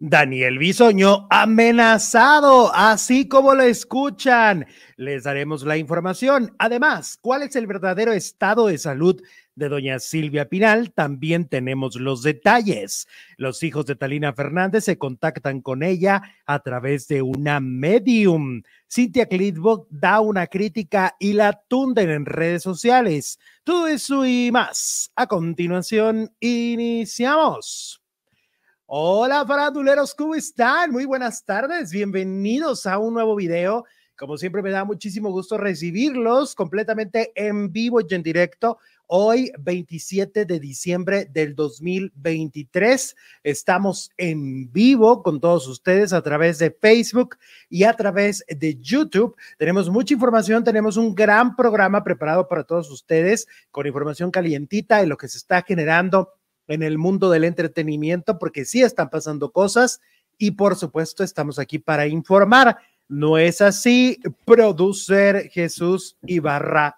Daniel Bisoño amenazado, así como lo escuchan. Les daremos la información. Además, ¿cuál es el verdadero estado de salud de doña Silvia Pinal? También tenemos los detalles. Los hijos de Talina Fernández se contactan con ella a través de una medium. Cintia Clitbock da una crítica y la tunden en redes sociales. Todo eso y más. A continuación, iniciamos. Hola faranduleros, ¿cómo están? Muy buenas tardes, bienvenidos a un nuevo video. Como siempre me da muchísimo gusto recibirlos completamente en vivo y en directo. Hoy, 27 de diciembre del 2023, estamos en vivo con todos ustedes a través de Facebook y a través de YouTube. Tenemos mucha información, tenemos un gran programa preparado para todos ustedes con información calientita y lo que se está generando en el mundo del entretenimiento, porque sí están pasando cosas y por supuesto estamos aquí para informar. ¿No es así, producer Jesús Ibarra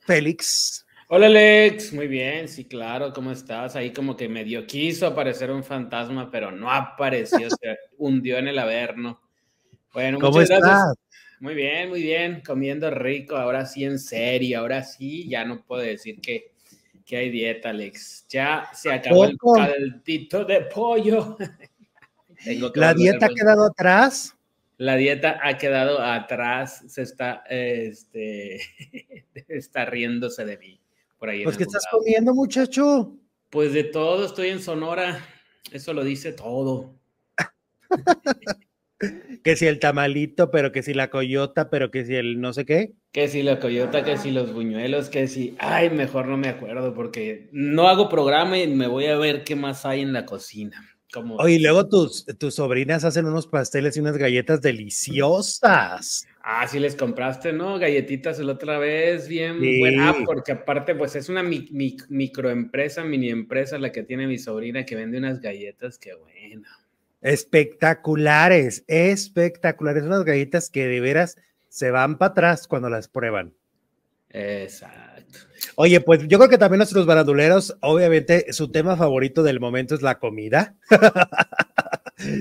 Félix? Hola Alex, muy bien, sí, claro, ¿cómo estás? Ahí como que medio quiso aparecer un fantasma, pero no apareció, se hundió en el averno. Bueno, ¿cómo estás? Muy bien, muy bien, comiendo rico, ahora sí en serio, ahora sí, ya no puedo decir que que hay dieta, Alex. Ya se acabó el caldito de pollo. ¿La dieta ha quedado atrás? La dieta ha quedado atrás. Se está, este, está riéndose de mí. Por ahí pues, ¿qué estás comiendo, muchacho? Pues de todo, estoy en Sonora. Eso lo dice todo. que si el tamalito, pero que si la coyota, pero que si el no sé qué. Que si la coyota, que si los buñuelos, que si, ay, mejor no me acuerdo porque no hago programa y me voy a ver qué más hay en la cocina. Como... Oye, y luego tus, tus sobrinas hacen unos pasteles y unas galletas deliciosas. Ah, sí les compraste, ¿no? Galletitas la otra vez, bien buena, porque aparte, pues es una microempresa, mini empresa la que tiene mi sobrina que vende unas galletas, qué buena. Espectaculares, espectaculares. Unas galletas que de veras se van para atrás cuando las prueban. Exacto. Oye, pues yo creo que también nuestros baraduleros, obviamente, su tema favorito del momento es la comida.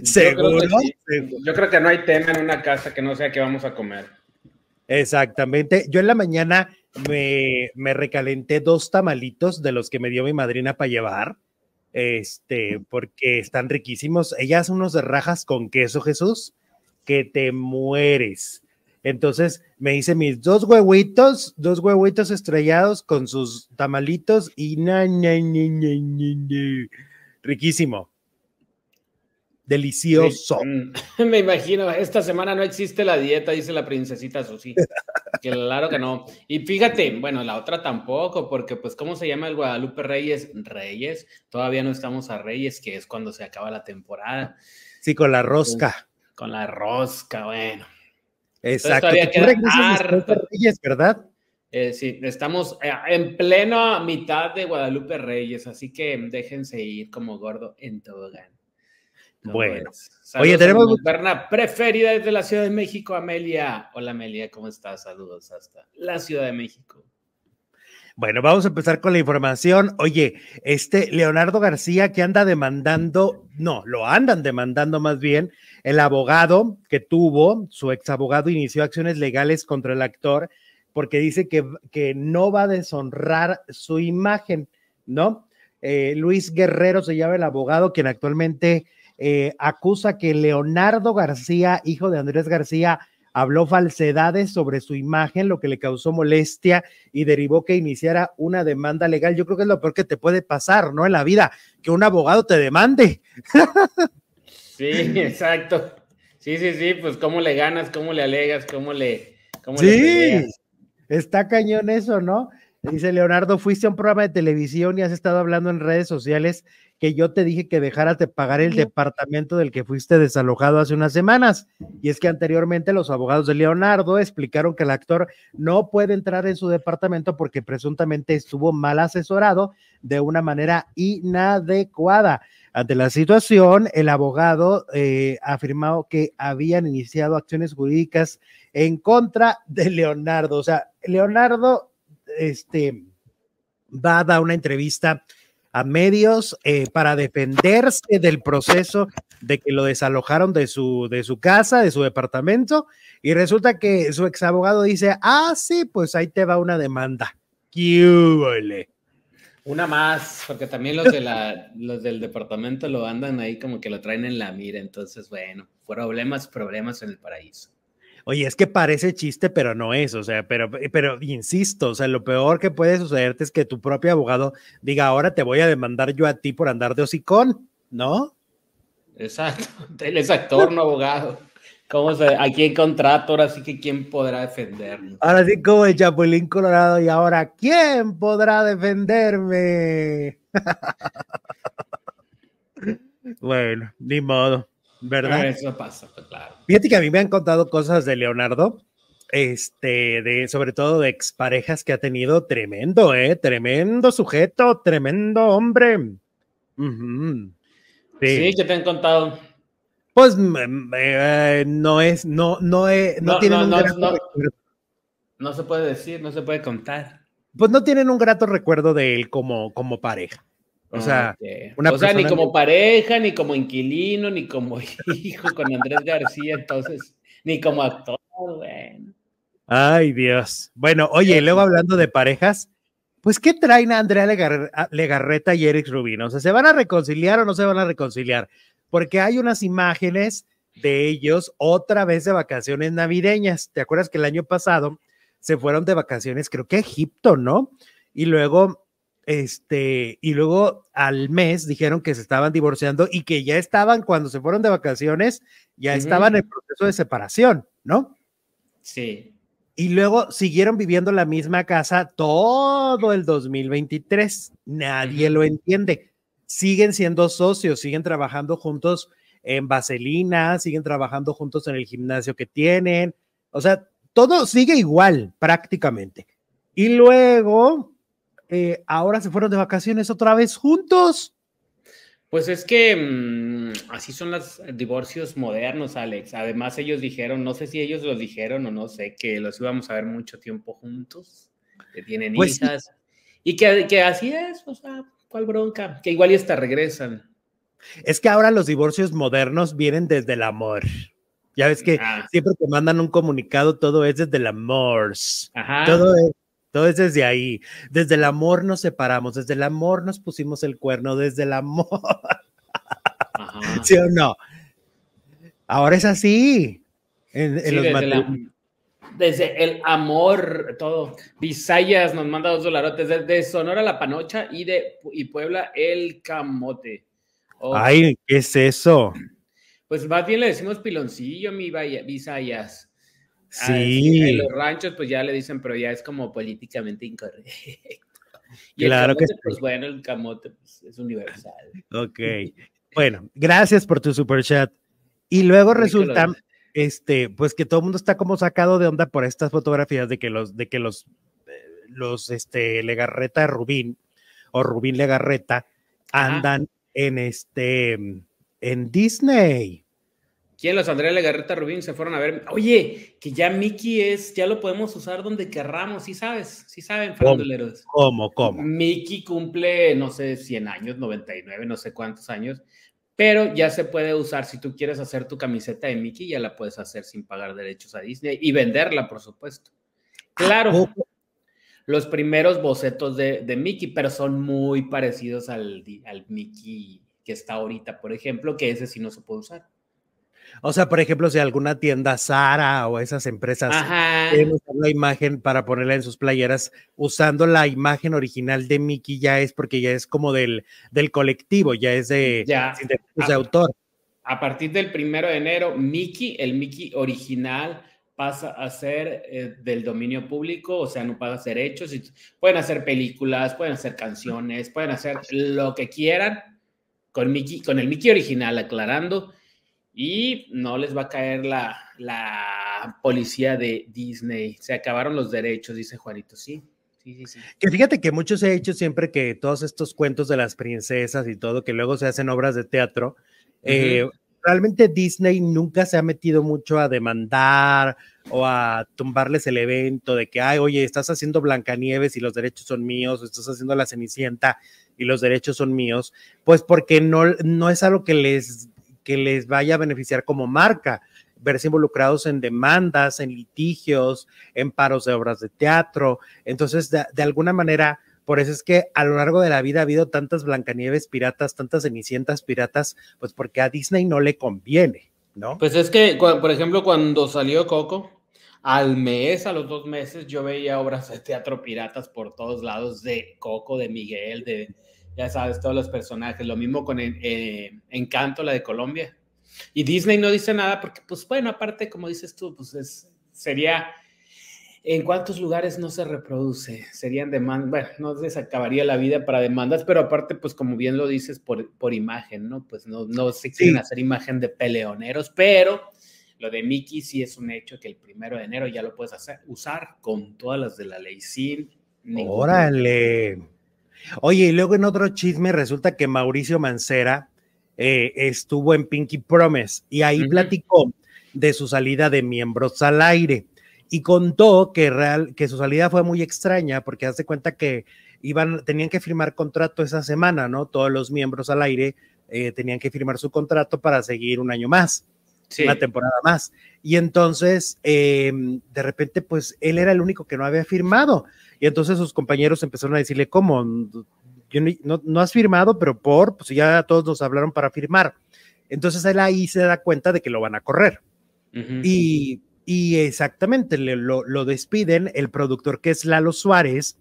Seguro. Yo creo, que no hay tema en una casa que no sea que vamos a comer. Exactamente. Yo en la mañana me, me recalenté dos tamalitos de los que me dio mi madrina para llevar este, porque están riquísimos. Ella hace unos de rajas con queso, Jesús, que te mueres. Entonces me hice mis dos huevitos, dos huevitos estrellados con sus tamalitos y na, riquísimo. Delicioso. Me imagino, esta semana no existe la dieta, dice la princesita Susi. claro que no. Y fíjate, bueno, la otra tampoco, porque pues, ¿cómo se llama el Guadalupe Reyes? Reyes. Todavía no estamos a Reyes, que es cuando se acaba la temporada. Sí, con la rosca. Con la rosca, bueno. Exacto. Reyes, ¿verdad? Eh, sí, estamos eh, en pleno mitad de Guadalupe Reyes, así que déjense ir como gordo en tobogán. Bueno, oye, tenemos perna preferida desde la Ciudad de México, Amelia. Hola, Amelia, ¿cómo estás? Saludos hasta la Ciudad de México. Bueno, vamos a empezar con la información. Oye, este Leonardo García que anda demandando, no, lo andan demandando más bien, el abogado que tuvo, su ex abogado inició acciones legales contra el actor porque dice que, que no va a deshonrar su imagen, ¿no? Eh, Luis Guerrero se llama el abogado, quien actualmente eh, acusa que Leonardo García, hijo de Andrés García, habló falsedades sobre su imagen, lo que le causó molestia y derivó que iniciara una demanda legal. Yo creo que es lo peor que te puede pasar, ¿no? En la vida, que un abogado te demande. Sí, exacto. Sí, sí, sí, pues cómo le ganas, cómo le alegas, cómo le... Cómo sí, está cañón eso, ¿no? Dice Leonardo, fuiste a un programa de televisión y has estado hablando en redes sociales que yo te dije que dejaras de pagar el departamento del que fuiste desalojado hace unas semanas. Y es que anteriormente los abogados de Leonardo explicaron que el actor no puede entrar en su departamento porque presuntamente estuvo mal asesorado de una manera inadecuada. Ante la situación, el abogado eh, afirmó que habían iniciado acciones jurídicas en contra de Leonardo. O sea, Leonardo este, va a dar una entrevista a medios eh, para defenderse del proceso de que lo desalojaron de su, de su casa, de su departamento, y resulta que su ex abogado dice, ah, sí, pues ahí te va una demanda. ¡Qué Una más, porque también los, de la, los del departamento lo andan ahí como que lo traen en la mira, entonces bueno, problemas, problemas en el paraíso. Oye, es que parece chiste, pero no es, o sea, pero, pero insisto, o sea, lo peor que puede sucederte es que tu propio abogado diga, ahora te voy a demandar yo a ti por andar de hocicón, ¿no? Exacto, él es actor, no abogado. ¿Cómo se, aquí en contrato, ahora sí que quién podrá defendernos. Ahora sí como el Chapulín Colorado y ahora quién podrá defenderme. bueno, ni modo. ¿Verdad? Eso pasa, pues, claro. Fíjate que a mí me han contado cosas de Leonardo, este, de, sobre todo de exparejas que ha tenido, tremendo, ¿eh? Tremendo sujeto, tremendo hombre. sí. que te han contado. Pues eh, no es, no, no, no, tienen un grato recuerdo. No se puede decir, no se puede contar. Pues no tienen un grato recuerdo de él como, como pareja. O sea, o sea, ni como pareja, ni como inquilino, ni como hijo con Andrés García, entonces, ni como actor, bueno. Ay, Dios. Bueno, oye, luego hablando de parejas, pues, ¿qué traen a Andrea Legarreta y Eric Rubin? O sea, ¿se van a reconciliar o no se van a reconciliar? Porque hay unas imágenes de ellos otra vez de vacaciones navideñas. ¿Te acuerdas que el año pasado se fueron de vacaciones, creo que a Egipto, ¿no? Y luego este, y luego al mes dijeron que se estaban divorciando y que ya estaban, cuando se fueron de vacaciones, ya estaban en proceso de separación, ¿no? Sí. Y luego siguieron viviendo en la misma casa todo el 2023. Nadie lo entiende. Siguen siendo socios, siguen trabajando juntos en Vaselina, siguen trabajando juntos en el gimnasio que tienen. O sea, todo sigue igual prácticamente. Y luego eh, ahora se fueron de vacaciones otra vez juntos. Pues es que mm, así son los divorcios modernos, Alex. Además, ellos dijeron, no sé si ellos lo dijeron o no sé, que los íbamos a ver mucho tiempo juntos, que tienen pues hijas. Y que, que, así es, o sea, ¿cuál bronca? Que igual y hasta regresan. Es que ahora los divorcios modernos vienen desde el amor. Ya ves que ah. siempre te mandan un comunicado, todo es desde el amor. Ajá. Todo es todo es desde ahí. Desde el amor nos separamos, desde el amor nos pusimos el cuerno, desde el amor. ¿Sí o no? Ahora es así. desde, el amor, todo. Visayas nos manda dos dolarotes de, Sonora la Panocha y de y Puebla el Camote. Ay, ¿qué es eso? Pues más bien le decimos piloncillo, mi Visayas. Sí. en los ranchos, pues ya le dicen, pero ya es como políticamente incorrecto. Y claro que pues bueno, el camote pues, es universal. Ok. Bueno, gracias por tu super chat. Y luego resulta, este, pues que todo el mundo está como sacado de onda por estas fotografías de que los, de que los, eh, los, este, Legarreta Rubín o Rubín Legarreta andan en este, en Disney. ¿Quién? Los Andrea Legarreta Rubín se fueron a ver. Oye, que ya Mickey es, ya lo podemos usar donde querramos, ¿sí sabes? ¿Sí saben, faranduleros? ¿Cómo, cómo? Mickey cumple, no sé, 100 años, 99, no sé cuántos años, pero ya se puede usar. Si tú quieres hacer tu camiseta de Mickey, ya la puedes hacer sin pagar derechos a Disney y venderla, por supuesto. Claro, los primeros bocetos de, de, Mickey, pero son muy parecidos al, al Mickey que está ahorita, por ejemplo, que ese sí no se puede usar. O sea, por ejemplo, si alguna tienda Sara o esas empresas quieren usar la imagen para ponerla en sus playeras, usando la imagen original de Mickey ya es porque ya es como del, del colectivo, ya es de, de, autor. A partir del primero de enero, Mickey, el Mickey original, pasa a ser eh, del dominio público, o sea, no paga derechos. Pueden hacer películas, pueden hacer canciones, pueden hacer lo que quieran con Mickey, con el Mickey original, aclarando y no les va a caer la, la policía de Disney. Se acabaron los derechos, dice Juanito, sí. Sí, sí, sí. Que fíjate que mucho se ha hecho siempre que todos estos cuentos de las princesas y todo, que luego se hacen obras de teatro, eh, realmente Disney nunca se ha metido mucho a demandar o a tumbarles el evento de que, ay, oye, estás haciendo Blancanieves y los derechos son míos, o estás haciendo La Cenicienta y los derechos son míos, pues porque no, no es algo que les, que les vaya a beneficiar como marca, verse involucrados en demandas, en litigios, en paros de obras de teatro. Entonces, de, alguna manera, por eso es que a lo largo de la vida ha habido tantas Blancanieves piratas, tantas Cenicientas piratas, pues porque a Disney no le conviene, ¿no? Pues es que, por ejemplo, cuando salió Coco, al mes, a los dos meses, yo veía obras de teatro piratas por todos lados, de Coco, de Miguel, de, ya sabes, todos los personajes. Lo mismo con eh, Encanto, la de Colombia. Y Disney no dice nada porque, pues bueno, aparte, como dices tú, pues es, sería, ¿en cuántos lugares no se reproduce? Serían demandas, bueno, no se acabaría la vida para demandas, pero aparte, pues como bien lo dices, por, por imagen, ¿no? Pues no, no se quieren hacer imagen de peleoneros, pero lo de Mickey sí es un hecho que el primero de enero ya lo puedes hacer, usar con todas las de la ley sin Órale. Oye, y luego en otro chisme resulta que Mauricio Mancera eh, estuvo en Pinky Promise y ahí platicó de su salida de miembros al aire y contó que, real, que su salida fue muy extraña porque hace cuenta que iban, tenían que firmar contrato esa semana, ¿no? Todos los miembros al aire eh, tenían que firmar su contrato para seguir un año más una temporada más. Y entonces, em, de repente, pues él era el único que no había firmado. Y entonces sus compañeros empezaron a decirle, ¿cómo? no, no, has firmado, pero por, pues ya todos nos hablaron para firmar. Entonces él ahí se da cuenta de que lo van a correr. y, y, exactamente, le, lo, lo, despiden. El productor, que es Lalo Suárez,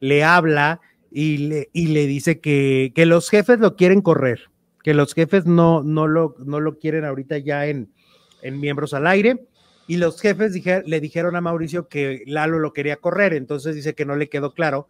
le habla y le, y le dice que, que los jefes lo quieren correr que los jefes no, no, lo, no lo quieren ahorita ya en, en miembros al aire. Y los jefes le dijeron a Mauricio que Lalo lo quería correr, entonces dice que no le quedó claro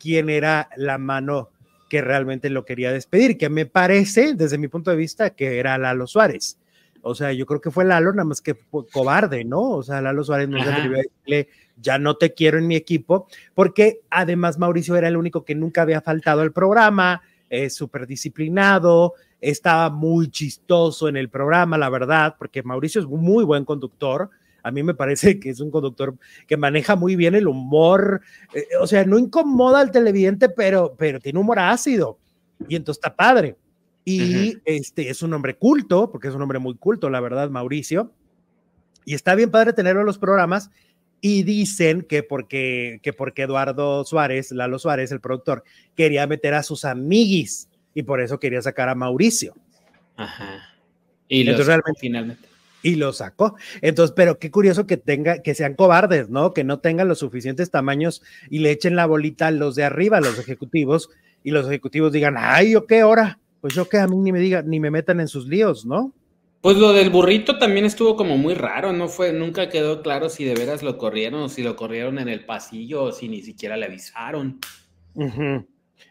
quién era la mano que realmente lo quería despedir, que me parece, desde mi punto de vista, que era Lalo Suárez. O sea, yo creo que fue Lalo, nada más que cobarde, ¿no? O sea, Lalo Suárez no se atrevió a decirle, ya no te quiero en mi equipo, porque además Mauricio era el único que nunca había faltado al programa, es súper disciplinado, estaba muy chistoso en el programa, la verdad, porque Mauricio es un muy buen conductor. A mí me parece que es un conductor que maneja muy bien el humor, eh, o sea, no incomoda al televidente, pero, pero tiene humor ácido y entonces está padre. Y este es un hombre culto, porque es un hombre muy culto, la verdad, Mauricio. Y está bien padre tenerlo en los programas. Y dicen que porque, que porque Eduardo Suárez, Lalo Suárez, el productor, quería meter a sus amiguis y por eso quería sacar a Mauricio. Ajá. Y lo realmente, finalmente. Y lo sacó. Entonces, pero qué curioso que tenga, que sean cobardes, ¿no? Que no tengan los suficientes tamaños y le echen la bolita a los de arriba, los ejecutivos, y los ejecutivos digan, ay, ¿yo qué hora? Pues yo que a mí ni me digan, ni me metan en sus líos, ¿no? Pues lo del burrito también estuvo como muy raro, no fue, nunca quedó claro si de veras lo corrieron o si lo corrieron en el pasillo o si ni siquiera le avisaron.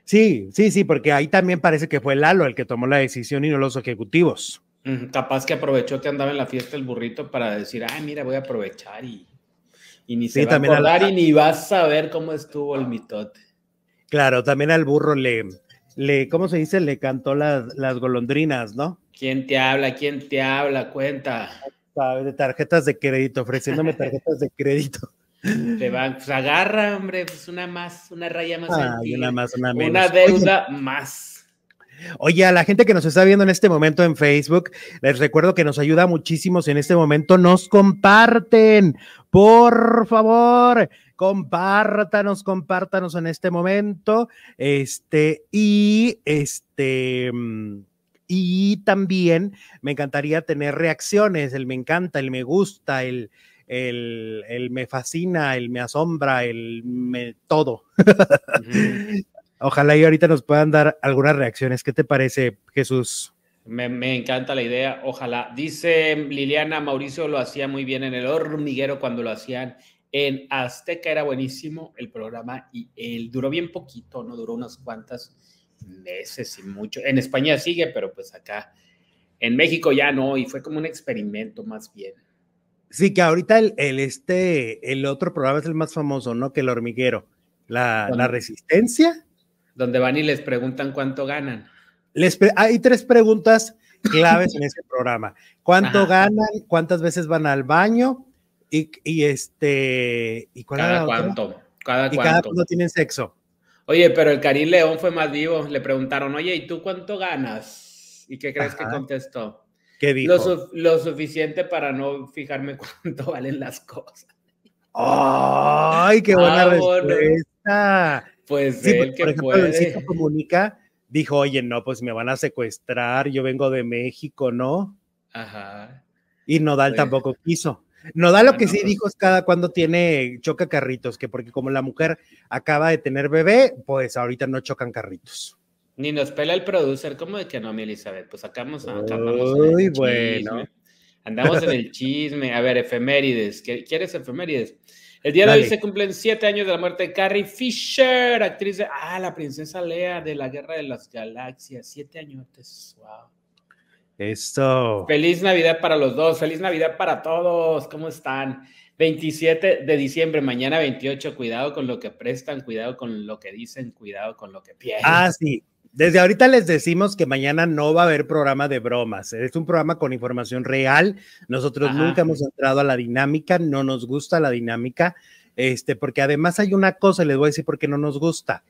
Sí, sí, sí, porque ahí también parece que fue Lalo el que tomó la decisión y no los ejecutivos. Capaz que aprovechó que andaba en la fiesta el burrito para decir, ay, mira, voy a aprovechar y, y ni se va a acordar y ni vas a ver cómo estuvo el mitote. Claro, también al burro le, le ¿cómo se dice? Le cantó las, las golondrinas, ¿no? ¿Quién te habla? ¿Quién te habla? Cuenta. De tarjetas de crédito, ofreciéndome tarjetas de crédito. Te va, pues agarra, hombre, pues una más, una raya más. una más, una menos. Una deuda más. Oye, a la gente que nos está viendo en este momento en Facebook, les recuerdo que nos ayuda muchísimo si en este momento nos comparten. Por favor, compártanos, compártanos en este momento. Este, y este. Y también me encantaría tener reacciones, el me encanta, el me gusta, el, el, me fascina, el me asombra, el me todo. Ojalá y ahorita nos puedan dar algunas reacciones. ¿Qué te parece, Jesús? Me, encanta la idea, ojalá. Dice Liliana, Mauricio lo hacía muy bien en el hormiguero cuando lo hacían en Azteca, era buenísimo el programa y él duró bien poquito, ¿no? Duró unas cuantas meses y mucho. En España sigue, pero pues acá en México ya no, y fue como un experimento más bien. Sí, que ahorita el, este, el otro programa es el más famoso, ¿no? Que el hormiguero. La, la resistencia. Donde van y les preguntan cuánto ganan. Les hay tres preguntas claves en ese programa. ¿Cuánto ganan? ¿Cuántas veces van al baño? Y, y este. ¿y cada cuánto. Cada y cada cuánto tienen sexo. Oye, pero el Karim León fue más vivo. Le preguntaron, oye, ¿y tú cuánto ganas? ¿Y qué crees que contestó? ¿Qué dijo? Lo, suficiente para no fijarme cuánto valen las cosas. ¡Ay, qué buena ah, respuesta! Pues sí, él que por ejemplo, puede. Comunica dijo, oye, no, pues me van a secuestrar, yo vengo de México, ¿no? Ajá. Y Nodal tampoco quiso. Nodal lo que sí dijo es cada cuando tiene, choca carritos, que porque como la mujer acaba de tener bebé, pues ahorita no chocan carritos. Ni nos pela el producer, como de que no, mi Elizabeth, pues acá Muy bueno. Andamos en el chisme. A ver, efemérides. ¿Quieres efemérides? El día de hoy se cumplen siete años de la muerte de Carrie Fisher, actriz de. Ah, la princesa Lea de la Guerra de las Galaxias. Siete años. Wow. Esto. Feliz Navidad para los dos. Feliz Navidad para todos. ¿Cómo están? 27 de diciembre, mañana 28. Cuidado con lo que prestan, cuidado con lo que dicen, cuidado con lo que pierden. Ah, sí. Desde ahorita les decimos que mañana no va a haber programa de bromas. Es un programa con información real. Nosotros nunca hemos entrado a la dinámica, no nos gusta la dinámica, este, porque además hay una cosa, les voy a decir por qué no nos gusta.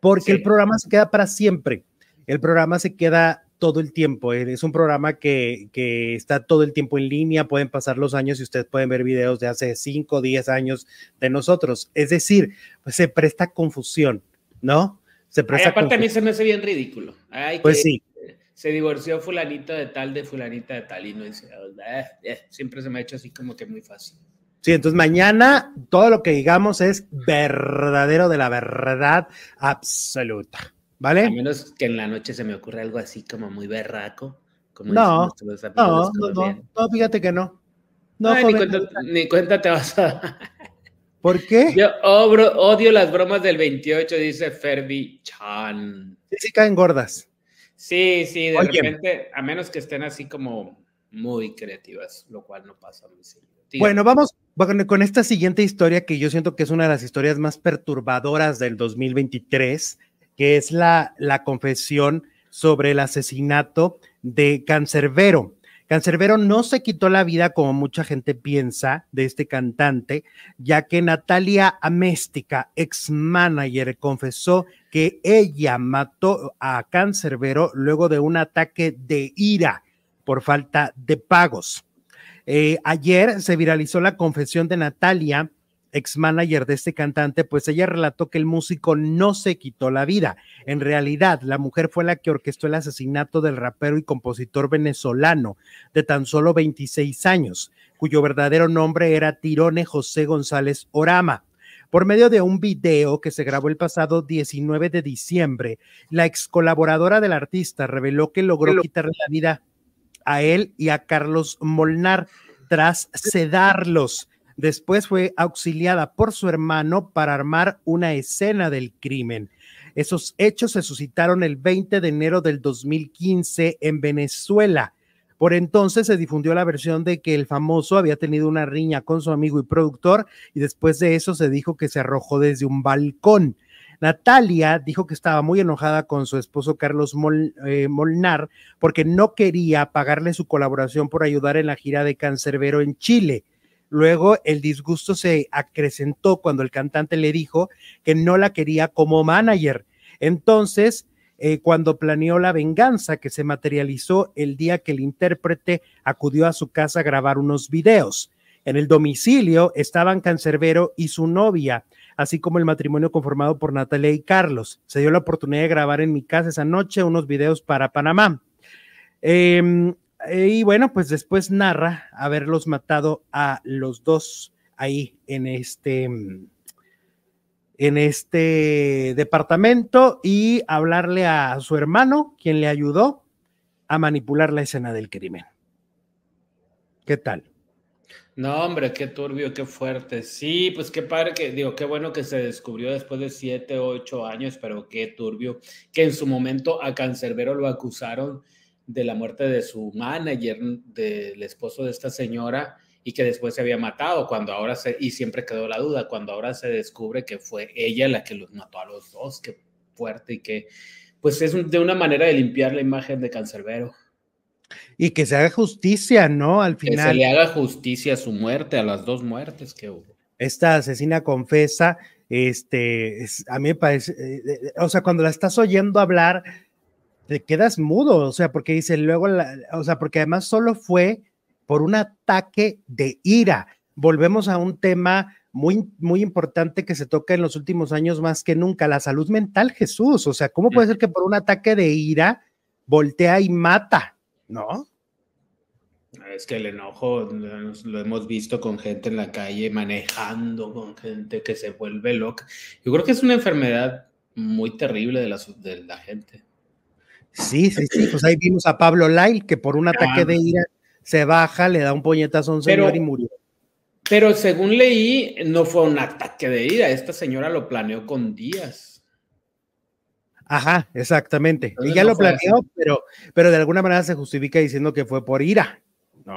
Porque el programa se queda para siempre. El programa se queda todo el tiempo. Eh, es un programa que, que, está todo el tiempo en línea, pueden pasar los años y ustedes pueden ver videos de hace 5 o 10 años de nosotros. Es decir, pues se presta confusión, ¿no? Se aparte a mí se me hace bien ridículo. pues sí. Se divorció fulanito de tal, de fulanita de tal, y no dice, eh, eh", siempre se me ha hecho así como que muy fácil. Sí, entonces mañana todo lo que digamos es verdadero de la verdad absoluta, ¿vale? A menos que en la noche se me ocurra algo así como muy berraco. Como no, no, no, no, fíjate que no. No, ni, cuenta, ni cuenta te vas a... ¿Por qué? Yo odio las bromas del 28, dice Ferdi Chan. Sí, sí caen gordas. Sí, sí, de repente, a menos que estén así como muy creativas, lo cual no pasa muy seguido. Bueno, vamos con esta siguiente historia que yo siento que es una de las historias más perturbadoras del 2023, que es la, la confesión sobre el asesinato de Cancerbero. Cancerbero no se quitó la vida como mucha gente piensa de este cantante, ya que Natalia Améstica, ex manager, confesó que ella mató a Cancerbero luego de un ataque de ira por falta de pagos. Eh, ayer se viralizó la confesión de Natalia ex manager de este cantante, pues ella relató que el músico no se quitó la vida. En realidad, la mujer fue la que orquestó el asesinato del rapero y compositor venezolano de tan solo 26 años, cuyo verdadero nombre era Tirone José González Orama. Por medio de un video que se grabó el pasado 19 de diciembre, la ex colaboradora del artista reveló que logró quitarle la vida a él y a Carlos Molnar tras sedarlos Después fue auxiliada por su hermano para armar una escena del crimen. Esos hechos se suscitaron el 20 de enero del 2015 en Venezuela. Por entonces se difundió la versión de que el famoso había tenido una riña con su amigo y productor y después de eso se dijo que se arrojó desde un balcón. Natalia dijo que estaba muy enojada con su esposo Carlos eh, Molnar porque no quería pagarle su colaboración por ayudar en la gira de Cancerbero en Chile. Luego el disgusto se acrecentó cuando el cantante le dijo que no la quería como manager. Entonces, eh, cuando planeó la venganza que se materializó el día que el intérprete acudió a su casa a grabar unos videos. En el domicilio estaban Cancerbero y su novia, así como el matrimonio conformado por Natalia y Carlos. Se dio la oportunidad de grabar en mi casa esa noche unos videos para Panamá. Eh, y bueno, pues después narra haberlos matado a los dos ahí en este, en este departamento y hablarle a su hermano, quien le ayudó a manipular la escena del crimen. ¿Qué tal? No, hombre, qué turbio, qué fuerte. Sí, pues qué padre que, digo, qué bueno que se descubrió después de siete, ocho años, pero qué turbio que en su momento a Cancerbero lo acusaron de la muerte de su manager, del esposo de esta señora, y que después se había matado, cuando ahora se, y siempre quedó la duda, cuando ahora se descubre que fue ella la que los mató a los dos, qué fuerte y que, pues es de una manera de limpiar la imagen de Cancerbero. Y que se haga justicia, ¿no? Al final. Que se le haga justicia a su muerte, a las dos muertes que hubo. Esta asesina confesa Este, a mí me parece, eh, eh, o sea, cuando la estás oyendo hablar, te quedas mudo, o sea, porque dice luego, o sea, porque además solo fue por un ataque de ira. Volvemos a un tema muy, muy importante que se toca en los últimos años más que nunca, la salud mental, Jesús. O sea, ¿cómo puede ser que por un ataque de ira voltea y mata? ¿No? Es que el enojo lo hemos visto con gente en la calle manejando, con gente que se vuelve loca. Yo creo que es una enfermedad muy terrible de la, de la gente. Sí, sí, sí. Pues ahí vimos a Pablo Lyle que por un ataque de ira se baja, le da un puñetazo a un señor y murió. Pero según leí, no fue un ataque de ira. Esta señora lo planeó con días. Ajá, exactamente. Y ya lo planeó, pero, pero de alguna manera se justifica diciendo que fue por ira.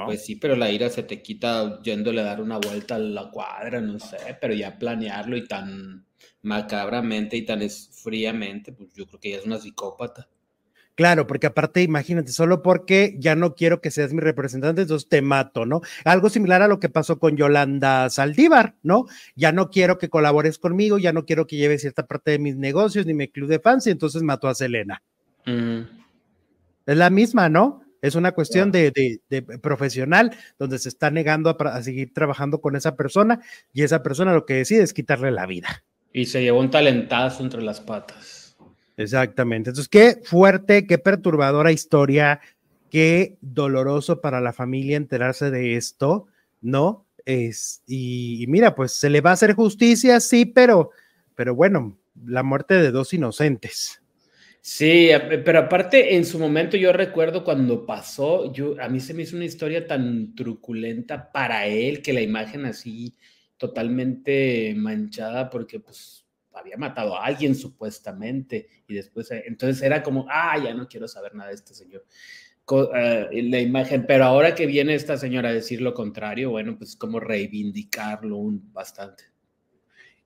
Pues sí, pero la ira se te quita yéndole a dar una vuelta a la cuadra, no sé, pero ya planearlo y tan macabramente y tan fríamente, pues yo creo que ella es una psicópata. Claro, porque aparte, imagínate, solo porque ya no quiero que seas mi representante, entonces te mato, ¿no? Algo similar a lo que pasó con Yolanda Saldívar, ¿no? Ya no quiero que colabores conmigo, ya no quiero que lleves cierta parte de mis negocios ni mi club de fans, y entonces mató a Selena. Es la misma, ¿no? Es una cuestión de, profesional donde se está negando a, seguir trabajando con esa persona y esa persona lo que decide es quitarle la vida. Y se llevó un talentazo entre las patas. Exactamente. Entonces, qué fuerte, qué perturbadora historia, qué doloroso para la familia enterarse de esto, ¿no? Es, y, mira, pues se le va a hacer justicia, sí, pero, pero bueno, la muerte de dos inocentes. Sí, pero aparte, en su momento yo recuerdo cuando pasó, yo, a mí se me hizo una historia tan truculenta para él que la imagen así totalmente manchada porque pues había matado a alguien supuestamente y después, eh, entonces era como, ah, ya no quiero saber nada de este señor. Eh, la imagen, pero ahora que viene esta señora a decir lo contrario, bueno, pues como reivindicarlo un, bastante.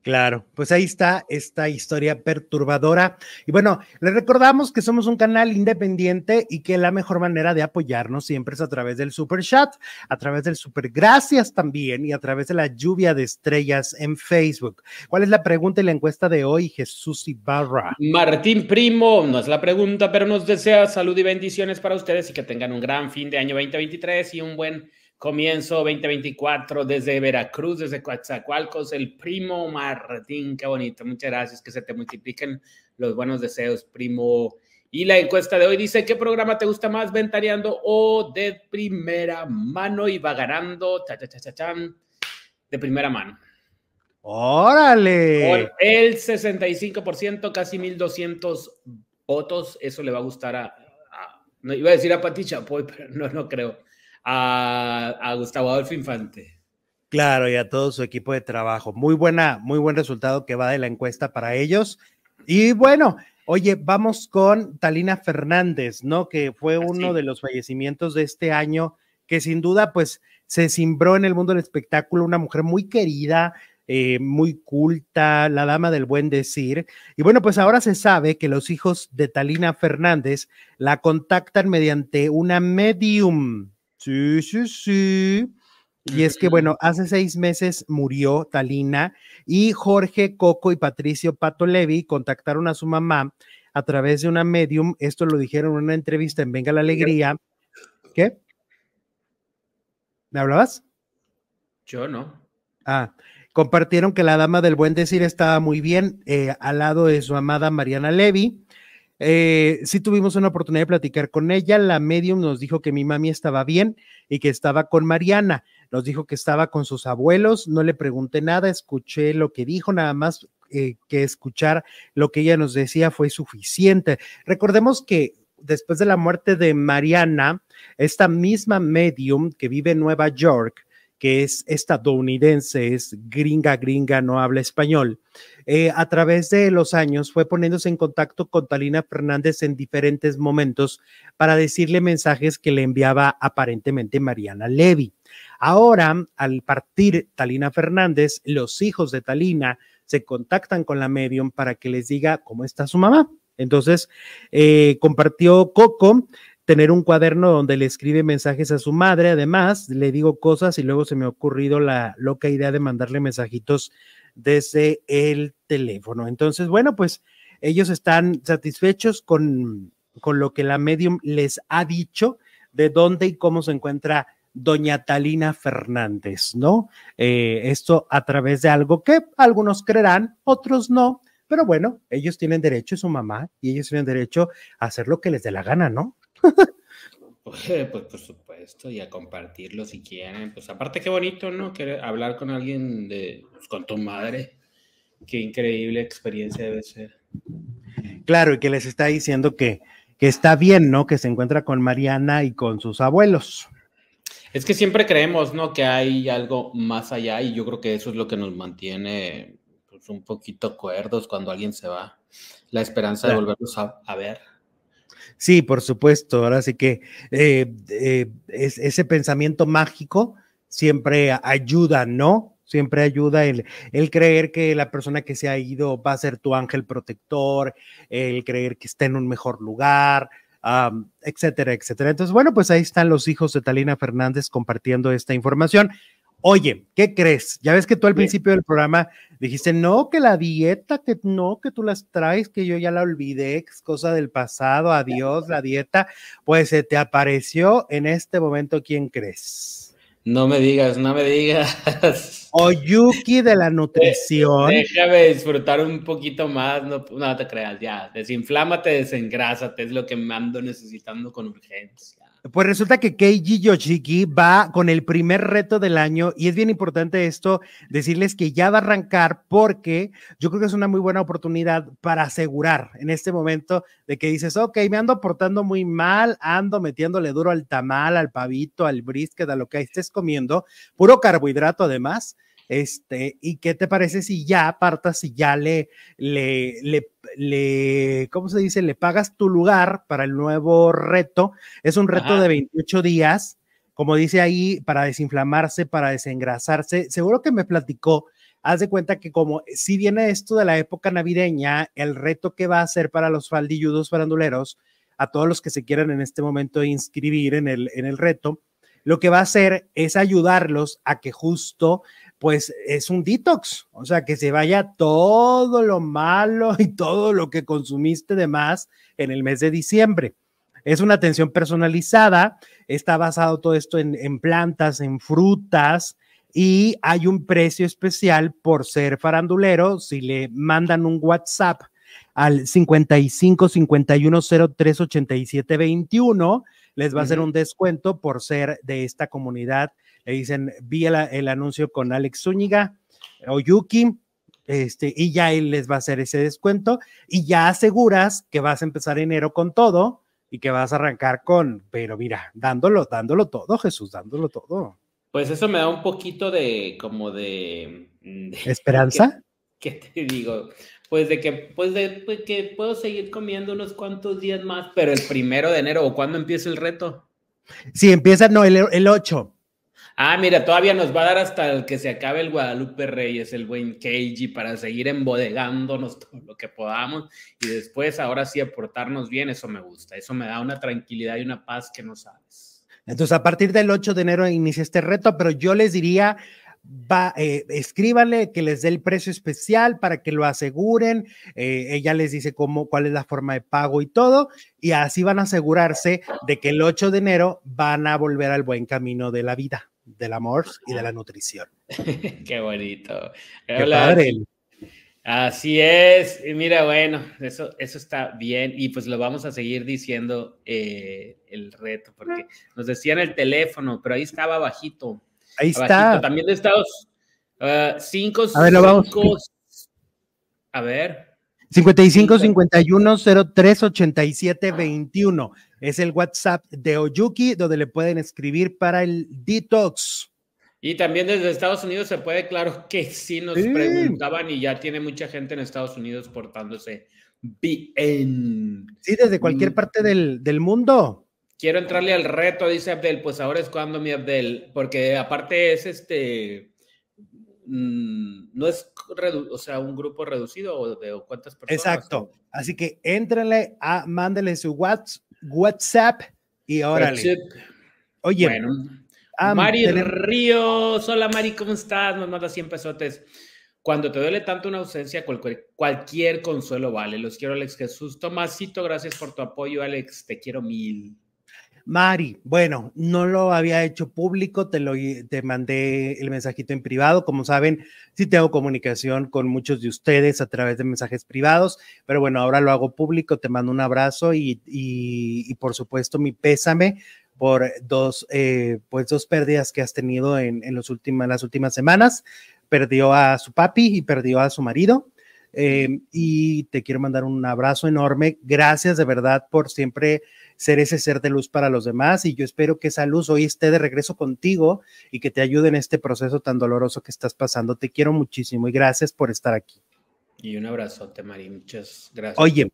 Claro, pues ahí está esta historia perturbadora. Y bueno, les recordamos que somos un canal independiente y que la mejor manera de apoyarnos siempre es a través del super chat, a través del super gracias también y a través de la lluvia de estrellas en Facebook. ¿Cuál es la pregunta y la encuesta de hoy, Jesús Ibarra? Martín Primo, no es la pregunta, pero nos desea salud y bendiciones para ustedes y que tengan un gran fin de año 2023 y un buen Comienzo 2024 desde Veracruz, desde Coatzacoalcos, el primo Martín, qué bonito, muchas gracias, que se te multipliquen los buenos deseos, primo. Y la encuesta de hoy dice, ¿qué programa te gusta más, Ventariando o de primera mano? Y va ganando, cha, cha, cha, cha, de primera mano. ¡Órale! Por el 65%, casi 1200 votos, eso le va a gustar a, no iba a decir a Pati Chapoy, pero no, no creo a, Gustavo Adolfo Infante. Claro, y a todo su equipo de trabajo. Muy buena, muy buen resultado que va de la encuesta para ellos. Y bueno, oye, vamos con Talina Fernández, ¿no? Que fue uno de los fallecimientos de este año, que sin duda, pues, se cimbró en el mundo del espectáculo, una mujer muy querida, eh, muy culta, la dama del buen decir. Y bueno, pues ahora se sabe que los hijos de Talina Fernández la contactan mediante una medium. Sí, sí, sí. Y es que, bueno, hace seis meses murió Talina y Jorge Coco y Patricio Pato Levi contactaron a su mamá a través de una medium. Esto lo dijeron en una entrevista en Venga la Alegría. ¿Qué? ¿Me hablabas? Yo no. Ah, compartieron que la dama del buen decir estaba muy bien eh, al lado de su amada Mariana Levi eh, sí tuvimos una oportunidad de platicar con ella. La medium nos dijo que mi mami estaba bien y que estaba con Mariana. Nos dijo que estaba con sus abuelos. No le pregunté nada, escuché lo que dijo, nada más eh, que escuchar lo que ella nos decía fue suficiente. Recordemos que después de la muerte de Mariana, esta misma medium que vive en Nueva York, que es estadounidense, es gringa, gringa, no habla español, eh, a través de los años fue poniéndose en contacto con Talina Fernández en diferentes momentos para decirle mensajes que le enviaba aparentemente Mariana Levy. Ahora, al partir Talina Fernández, los hijos de Talina se contactan con la medium para que les diga cómo está su mamá. Entonces, eh, compartió Coco tener un cuaderno donde le escribe mensajes a su madre. Además, le digo cosas y luego se me ha ocurrido la loca idea de mandarle mensajitos desde el teléfono. Entonces, bueno, pues ellos están satisfechos con, con lo que la medium les ha dicho de dónde y cómo se encuentra doña Talina Fernández, ¿no? Eh, esto a través de algo que algunos creerán, otros no, pero bueno, ellos tienen derecho, es su mamá, y ellos tienen derecho a hacer lo que les dé la gana, ¿no? pues, pues por supuesto, y a compartirlo si quieren. Pues aparte qué bonito, ¿no? Que hablar con alguien de, pues, con tu madre. Qué increíble experiencia debe ser. Claro, y que les está diciendo que, que está bien, ¿no? Que se encuentra con Mariana y con sus abuelos. Es que siempre creemos, ¿no? Que hay algo más allá y yo creo que eso es lo que nos mantiene pues, un poquito cuerdos cuando alguien se va. La esperanza de volverlos a, ver. Sí, por supuesto. Ahora sí que eh, eh, ese pensamiento mágico siempre ayuda, ¿no? Siempre ayuda el, el, creer que la persona que se ha ido va a ser tu ángel protector, el creer que está en un mejor lugar, etcétera, etcétera. Entonces, bueno, pues ahí están los hijos de Talina Fernández compartiendo esta información. Oye, ¿qué crees? Ya ves que tú al principio del programa dijiste, no, que la dieta, que no, que tú las traes, que yo ya la olvidé, que es cosa del pasado, adiós, la dieta. Pues se te apareció en este momento, ¿quién crees? No me digas, no me digas. Oyuki de la nutrición. Déjame disfrutar un poquito más, no, no te creas, ya. Desinflámate, desengrásate, es lo que me ando necesitando con urgencia. Pues resulta que Keiji Yoshiki va con el primer reto del año y es bien importante esto, decirles que ya va a arrancar porque yo creo que es una muy buena oportunidad para asegurar en este momento de que dices, ok, me ando portando muy mal, ando metiéndole duro al tamal, al pavito, al brisket, a lo que estés comiendo, puro carbohidrato además este, ¿y qué te parece si ya apartas, si ya le, le, le, le, ¿cómo se dice? Le pagas tu lugar para el nuevo reto. Es un reto de 28 días, como dice ahí, para desinflamarse, para desengrasarse. Seguro que me platicó. Haz de cuenta que como si viene esto de la época navideña, el reto que va a ser para los faldilludos faranduleros, a todos los que se quieran en este momento inscribir en el, en el reto, lo que va a hacer es ayudarlos a que justo pues es un detox, o sea, que se vaya todo lo malo y todo lo que consumiste de más en el mes de diciembre. Es una atención personalizada, está basado todo esto en, plantas, en frutas, y hay un precio especial por ser farandulero. Si le mandan un WhatsApp al 55 51 03 87 21, les va a hacer un descuento por ser de esta comunidad le dicen, vi el, anuncio con Alex Zúñiga o Yuki, este, y ya él les va a hacer ese descuento y ya aseguras que vas a empezar enero con todo y que vas a arrancar con, pero mira, dándolo, dándolo todo, Jesús, dándolo todo. Pues eso me da un poquito de, como de... ¿Esperanza? ¿Qué, te digo? Pues de que, pues de pues que puedo seguir comiendo unos cuantos días más, pero el primero de enero, ¿o cuándo empieza el reto? Sí, empieza, no, el, el 8. Ah, mira, todavía nos va a dar hasta el que se acabe el Guadalupe Reyes, el buen Keiji, para seguir embodegándonos todo lo que podamos y después, ahora sí, aportarnos bien. Eso me gusta. Eso me da una tranquilidad y una paz que no sabes. Entonces, a partir del 8 de enero inicia este reto, pero yo les diría, va, eh, escríbanle que les dé el precio especial para que lo aseguren. Eh, ella les dice cómo, cuál es la forma de pago y todo, y así van a asegurarse de que el 8 de enero van a volver al buen camino de la vida del amor y de la nutrición. Qué bonito. Qué padre. Así es. mira, bueno, eso, eso está bien. Y pues lo vamos a seguir diciendo eh, el reto, porque nos decían el teléfono, pero ahí estaba bajito. Ahí está. También de Estados uh, cinco, A ver, lo vamos. A ver. 55 51 03 87 21. Es el WhatsApp de Oyuki, donde le pueden escribir para el detox. Y también desde Estados Unidos se puede, claro que sí nos preguntaban y ya tiene mucha gente en Estados Unidos portándose bien. Sí, desde cualquier mm. parte del, del mundo. Quiero entrarle al reto, dice Abdel. Pues ahora es cuando, mi Abdel, porque aparte es este Mm, no es o sea, un grupo reducido o de cuántas personas. Exacto. Así que éntrenle a, mándele su WhatsApp y órale. Oye, bueno, Mari Ríos, hola Mari, ¿cómo estás? Nos manda 100 pesotes. Cuando te duele tanto una ausencia, cualquier, cualquier consuelo vale. Los quiero, Alex Jesús. Tomasito, gracias por tu apoyo, Alex. Te quiero mil. Mari, bueno, no lo había hecho público, te, lo, te mandé el mensajito en privado. Como saben, sí tengo comunicación con muchos de ustedes a través de mensajes privados, pero bueno, ahora lo hago público. Te mando un abrazo y, y, por supuesto mi pésame por dos, eh, pues dos pérdidas que has tenido en, en, los las últimas semanas. Perdió a su papi y perdió a su marido. Eh, y te quiero mandar un abrazo enorme. Gracias de verdad por siempre ser ese ser de luz para los demás y yo espero que esa luz hoy esté de regreso contigo y que te ayude en este proceso tan doloroso que estás pasando. Te quiero muchísimo y gracias por estar aquí. Y un abrazote, Mari. Muchas gracias Oye,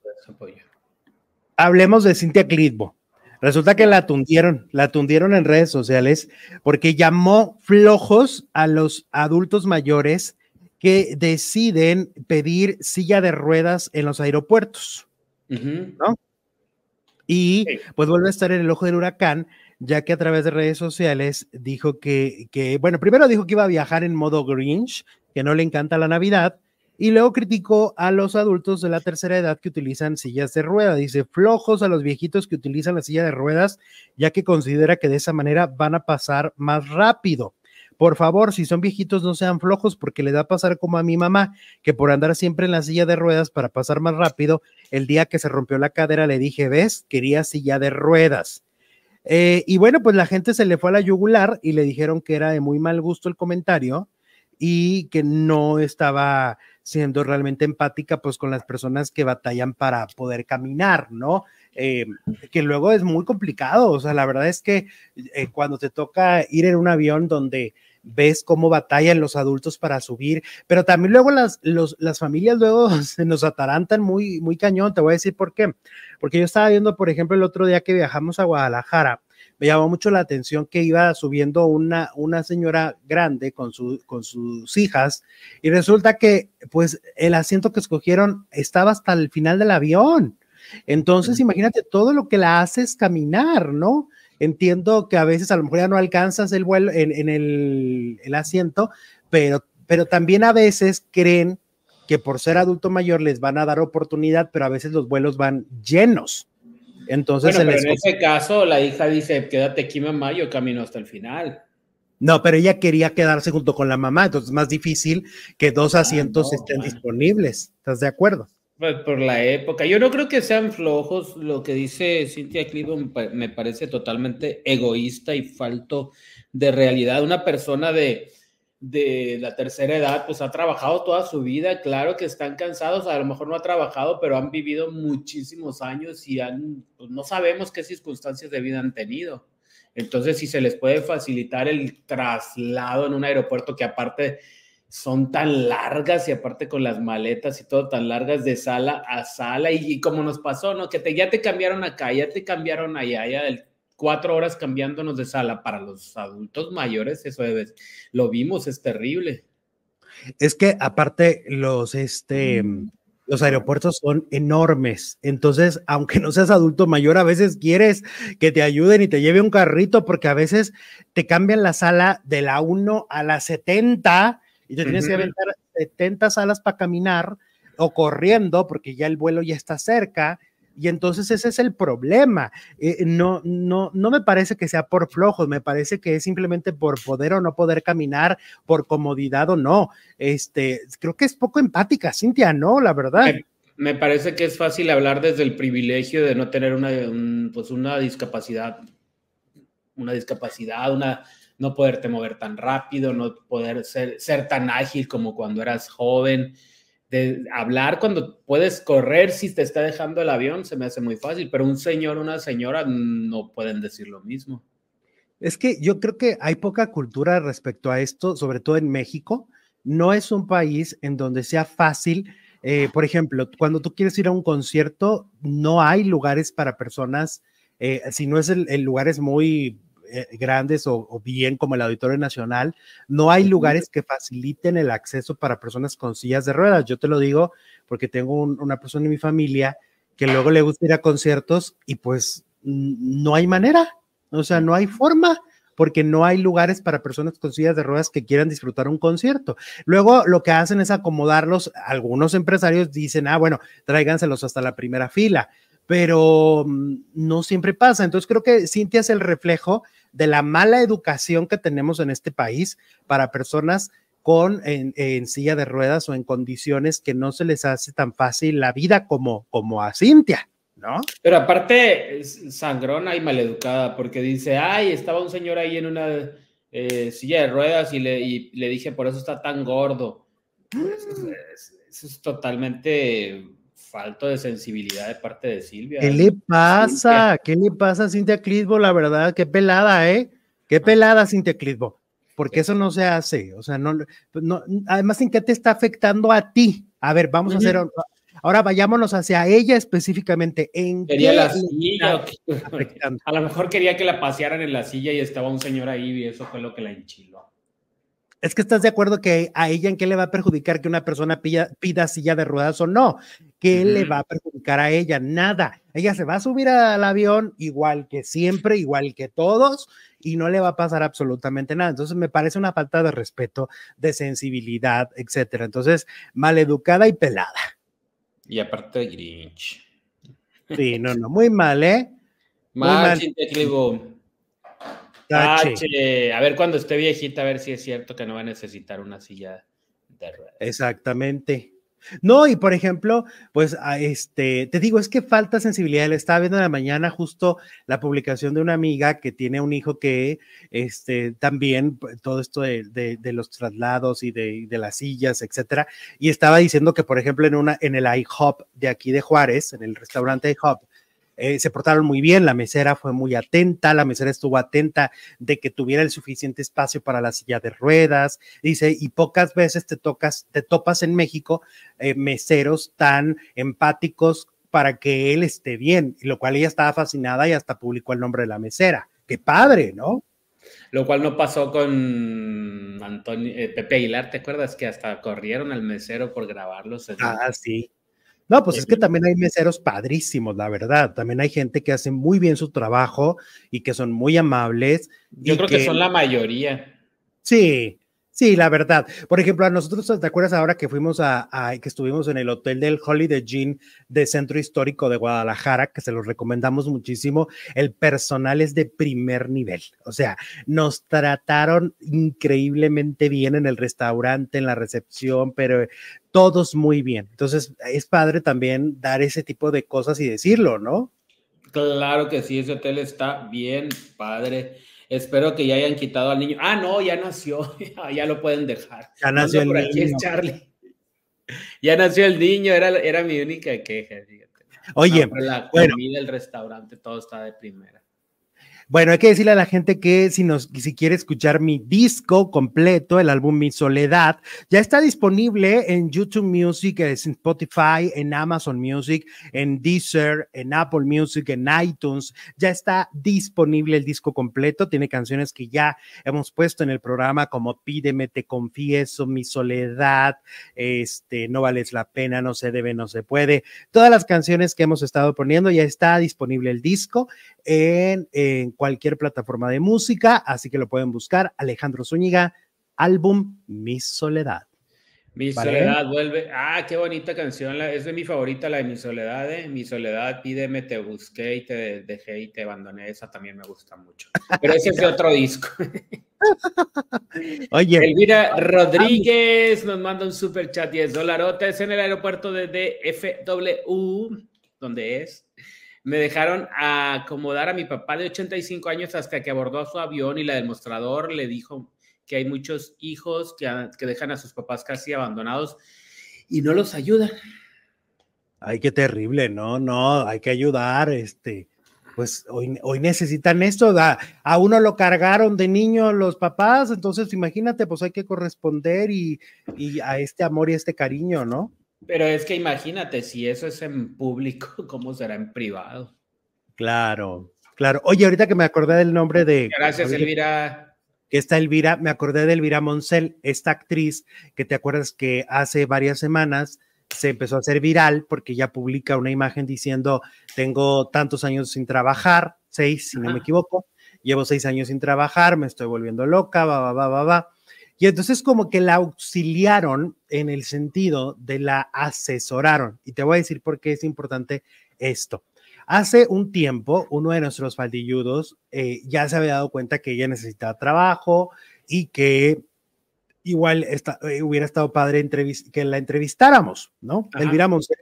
Hablemos de Cintia Clitbo. Resulta que la tundieron, la tundieron en redes sociales porque llamó flojos a los adultos mayores que deciden pedir silla de ruedas en los aeropuertos, ¿no? Y pues vuelve a estar en el ojo del huracán, ya que a través de redes sociales dijo que, que, bueno, primero dijo que iba a viajar en modo Grinch, que no le encanta la Navidad, y luego criticó a los adultos de la tercera edad que utilizan sillas de ruedas. Dice, flojos a los viejitos que utilizan la silla de ruedas, ya que considera que de esa manera van a pasar más rápido. Por favor, si son viejitos, no sean flojos porque le da a pasar como a mi mamá, que por andar siempre en la silla de ruedas para pasar más rápido, el día que se rompió la cadera le dije, ves, quería silla de ruedas. Eh, y bueno, pues la gente se le fue a la yugular y le dijeron que era de muy mal gusto el comentario y que no estaba siendo realmente empática pues con las personas que batallan para poder caminar, ¿no? Eh, que luego es muy complicado, o sea, la verdad es que eh, cuando te toca ir en un avión donde ves cómo batallan los adultos para subir, pero también luego las, las familias luego se nos atarantan muy, muy cañón, te voy a decir por qué, porque yo estaba viendo, por ejemplo, el otro día que viajamos a Guadalajara, me llamó mucho la atención que iba subiendo una, una señora grande con, su, con sus hijas y resulta que pues el asiento que escogieron estaba hasta el final del avión. Entonces, imagínate todo lo que la haces caminar, ¿no? Entiendo que a veces a lo mejor ya no alcanzas el vuelo en, el, asiento, pero, pero también a veces creen que por ser adulto mayor les van a dar oportunidad, pero a veces los vuelos van llenos. Entonces, bueno, pero en ese caso, la hija dice, quédate aquí, mamá, yo camino hasta el final. No, pero ella quería quedarse junto con la mamá, entonces es más difícil que dos ah, asientos estén disponibles. ¿Estás de acuerdo? Pues por la época. Yo no creo que sean flojos. Lo que dice Cynthia Clivo me parece totalmente egoísta y falto de realidad. Una persona de, de la tercera edad, pues ha trabajado toda su vida. Claro que están cansados. A lo mejor no ha trabajado, pero han vivido muchísimos años y han, pues no sabemos qué circunstancias de vida han tenido. Entonces, si se les puede facilitar el traslado en un aeropuerto que aparte son tan largas y aparte con las maletas y todo tan largas de sala a sala y, como nos pasó, ¿no? Que te, ya te cambiaron acá, ya te cambiaron allá, ya cuatro horas cambiándonos de sala para los adultos mayores, eso debe, lo vimos, es terrible. Es que aparte los, este, los aeropuertos son enormes, entonces, aunque no seas adulto mayor, a veces quieres que te ayuden y te lleve un carrito porque a veces te cambian la sala de la 1 a la 70 y te tienes que aventar 70 salas para caminar o corriendo porque ya el vuelo ya está cerca. Y entonces ese es el problema. Eh, no, no, no me parece que sea por flojos, me parece que es simplemente por poder o no poder caminar, por comodidad o no. Este, creo que es poco empática, Cintia, ¿no? La verdad. Me, parece que es fácil hablar desde el privilegio de no tener una, pues una discapacidad, una discapacidad, una, no poderte mover tan rápido, no poder ser, ser tan ágil como cuando eras joven. De hablar cuando puedes correr si te está dejando el avión se me hace muy fácil, pero un señor, una señora no pueden decir lo mismo. Es que yo creo que hay poca cultura respecto a esto, sobre todo en México. No es un país en donde sea fácil. Eh, por ejemplo, cuando tú quieres ir a un concierto, no hay lugares para personas, eh, si no es el, el lugar es muy eh, grandes o, bien como el Auditorio Nacional, no hay lugares que faciliten el acceso para personas con sillas de ruedas. Yo te lo digo porque tengo una persona en mi familia que luego le gusta ir a conciertos y pues no hay manera, o sea, no hay forma. porque no hay lugares para personas con sillas de ruedas que quieran disfrutar un concierto. Luego lo que hacen es acomodarlos, algunos empresarios dicen, ah, bueno, tráiganselos hasta la primera fila, pero mm, no siempre pasa. Entonces creo que Cintia es el reflejo de la mala educación que tenemos en este país para personas con en, silla de ruedas o en condiciones que no se les hace tan fácil la vida como, como a Cintia. ¿No? Pero aparte, sangrona y maleducada, porque dice, ay, estaba un señor ahí en una eh, silla de ruedas y le, le, dije, por eso está tan gordo. Eso es, totalmente falto de sensibilidad de parte de Silvia. ¿Qué le pasa? ¿Qué le pasa a Cintia Clisbo? La verdad, qué pelada, ¿eh? Qué pelada, Cintia Clisbo porque eso no se hace, o sea, no, no, además, ¿en qué te está afectando a ti? A ver, vamos a hacer, ahora vayámonos hacia ella específicamente. ¿En quería la silla, a lo mejor quería que la pasearan en la silla y estaba un señor ahí y eso fue lo que la enchiló. Es que estás de acuerdo que a ella en qué le va a perjudicar que una persona pida, silla de ruedas o no. ¿Qué le va a perjudicar a ella? Nada. Ella se va a subir al avión igual que siempre, igual que todos, y no le va a pasar absolutamente nada. Entonces me parece una falta de respeto, de sensibilidad, etcétera. Entonces, maleducada y pelada. Y aparte Grinch. Sí, no, no, muy mal, ¿eh? Mal, A ver cuando esté viejita, a ver si es cierto que no va a necesitar una silla de ruedas. Exactamente. No, y por ejemplo, pues este, te digo, es que falta sensibilidad. Le estaba viendo en la mañana justo la publicación de una amiga que tiene un hijo que, este, también pues, todo esto de, los traslados y de, de, las sillas, etcétera, y estaba diciendo que, por ejemplo, en una, en el IHOP de aquí de Juárez, en el restaurante IHOP, eh, se portaron muy bien, la mesera fue muy atenta, la mesera estuvo atenta de que tuviera el suficiente espacio para la silla de ruedas, dice, y pocas veces te tocas, te topas en México eh, meseros tan empáticos para que él esté bien, y lo cual ella estaba fascinada y hasta publicó el nombre de la mesera. Qué padre, ¿no? Lo cual no pasó con Antonio, eh, Pepe Aguilar, ¿te acuerdas que hasta corrieron al mesero por grabarlos? Ah, sí. No, pues es que también hay meseros padrísimos, la verdad. También hay gente que hace muy bien su trabajo y que son muy amables. Yo creo que, son la mayoría. Sí, Sí, la verdad. Por ejemplo, a nosotros, ¿te acuerdas ahora que fuimos a, que estuvimos en el hotel del Holiday Inn de Centro Histórico de Guadalajara, que se los recomendamos muchísimo? El personal es de primer nivel. O sea, nos trataron increíblemente bien en el restaurante, en la recepción, pero todos muy bien. Entonces, es padre también dar ese tipo de cosas y decirlo, ¿no? Claro que sí, ese hotel está bien padre. Espero que ya hayan quitado al niño. Ah, no, ya nació. ya lo pueden dejar. Ya nació el niño. Charlie. Ya nació el niño, era, era mi única queja. Oye, la comida del restaurante, todo está de primera. Bueno, hay que decirle a la gente que si, nos, si quiere escuchar mi disco completo, el álbum Mi Soledad, ya está disponible en YouTube Music, en Spotify, en Amazon Music, en Deezer, en Apple Music, en iTunes. Ya está disponible el disco completo. Tiene canciones que ya hemos puesto en el programa como Pídeme, Te Confieso, Mi Soledad, este, No Vales la Pena, No se debe, no se puede. Todas las canciones que hemos estado poniendo ya está disponible el disco en, en cualquier plataforma de música, así que lo pueden buscar. Alejandro Zúñiga, álbum Mi Soledad. Mi Soledad vuelve. Ah, qué bonita canción. es de mi favorita, la de Mi Soledad. ¿eh? Mi Soledad, pídeme, te busqué y te dejé y te abandoné. Esa también me gusta mucho. Pero ese es de otro disco. Oye. Elvira Rodríguez nos manda un super chat 10 dolarotes en el aeropuerto de DFW, donde es me dejaron acomodar a mi papá de 85 años hasta que abordó su avión y la del mostrador le dijo que hay muchos hijos que, que dejan a sus papás casi abandonados y no los ayudan. Ay, qué terrible, no, no, hay que ayudar, este, pues hoy, hoy necesitan esto, a, a, uno lo cargaron de niño los papás, entonces imagínate, pues hay que corresponder y, y a este amor y este cariño, ¿no? Pero es que imagínate, si eso es en público, ¿cómo será en privado? Claro, claro. Oye, ahorita que me acordé del nombre de... Gracias, Elvira. Que está Elvira, me acordé de Elvira Moncel, esta actriz que te acuerdas que hace varias semanas se empezó a hacer viral porque ya publica una imagen diciendo, tengo tantos años sin trabajar, seis, si no me equivoco, llevo seis años sin trabajar, me estoy volviendo loca, va, va, va, va, va. Y entonces como que la auxiliaron en el sentido de la asesoraron. Y te voy a decir por qué es importante esto. Hace un tiempo, uno de nuestros faldilludos eh, ya se había dado cuenta que ella necesitaba trabajo y que igual eh, hubiera estado padre que la entrevistáramos, ¿no? Elvira Monsen,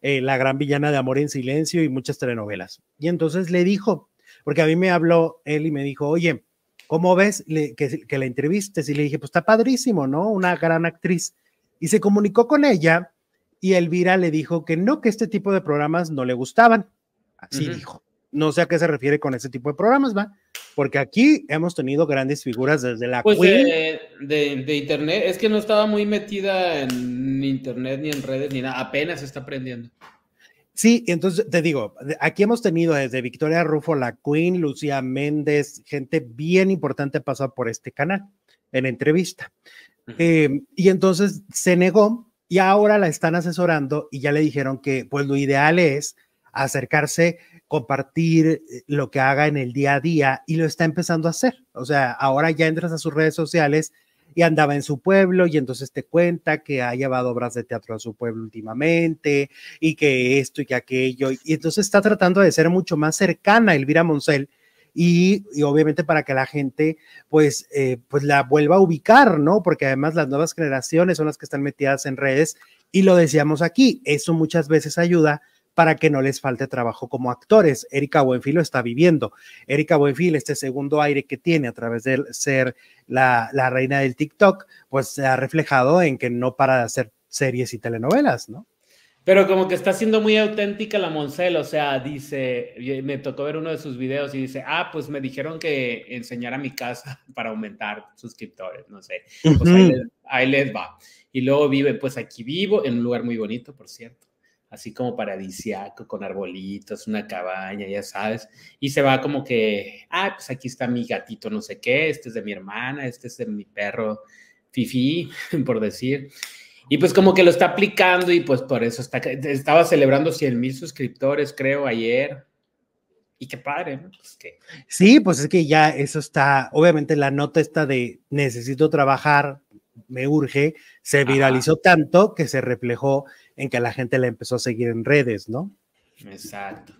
eh, la gran villana de Amor en Silencio y muchas telenovelas. Y entonces le dijo, porque a mí me habló él y me dijo, oye, ¿cómo ves que, la entrevistes? Y le dije, pues está padrísimo, ¿no? Una gran actriz. Y se comunicó con ella y Elvira le dijo que no, que este tipo de programas no le gustaban. Así dijo. No sé a qué se refiere con ese tipo de programas, ¿va? Porque aquí hemos tenido grandes figuras desde la pues De, de, internet, es que no estaba muy metida en internet ni en redes ni nada, apenas está aprendiendo. Sí, entonces te digo, aquí hemos tenido desde Victoria Rufo, la Queen, Lucía Méndez, gente bien importante pasó por este canal en entrevista. Eh, y entonces se negó y ahora la están asesorando y ya le dijeron que pues lo ideal es acercarse, compartir eh, lo que haga en el día a día y lo está empezando a hacer. O sea, ahora ya entras a sus redes sociales y andaba en su pueblo y entonces te cuenta que ha llevado obras de teatro a su pueblo últimamente y que esto y que aquello. Y entonces está tratando de ser mucho más cercana a Elvira Moncel y, obviamente para que la gente pues, eh, pues la vuelva a ubicar, ¿no? Porque además las nuevas generaciones son las que están metidas en redes y lo decíamos aquí, eso muchas veces ayuda para que no les falte trabajo como actores. Erika Buenfil lo está viviendo. Erika Buenfil, este segundo aire que tiene a través de ser la, la reina del TikTok, pues se ha reflejado en que no para de hacer series y telenovelas, ¿no? Pero como que está siendo muy auténtica la Moncel, o sea, dice, me tocó ver uno de sus videos y dice, ah, pues me dijeron que enseñara mi casa para aumentar suscriptores, no sé, pues ahí les va. Y luego vive, pues aquí vivo, en un lugar muy bonito, por cierto así como paradisiaco, con arbolitos, una cabaña, ya sabes, y se va como que, ah, pues aquí está mi gatito no sé qué, este es de mi hermana, este es de mi perro Fifi, por decir. Y pues como que lo está aplicando y pues por eso está, estaba celebrando 100 mil suscriptores, creo, ayer. Y qué padre, ¿no? Pues que... Sí, pues es que ya eso está, obviamente la nota está de necesito trabajar, me urge, se viralizó tanto que se reflejó en que la gente la empezó a seguir en redes, ¿no? Exacto.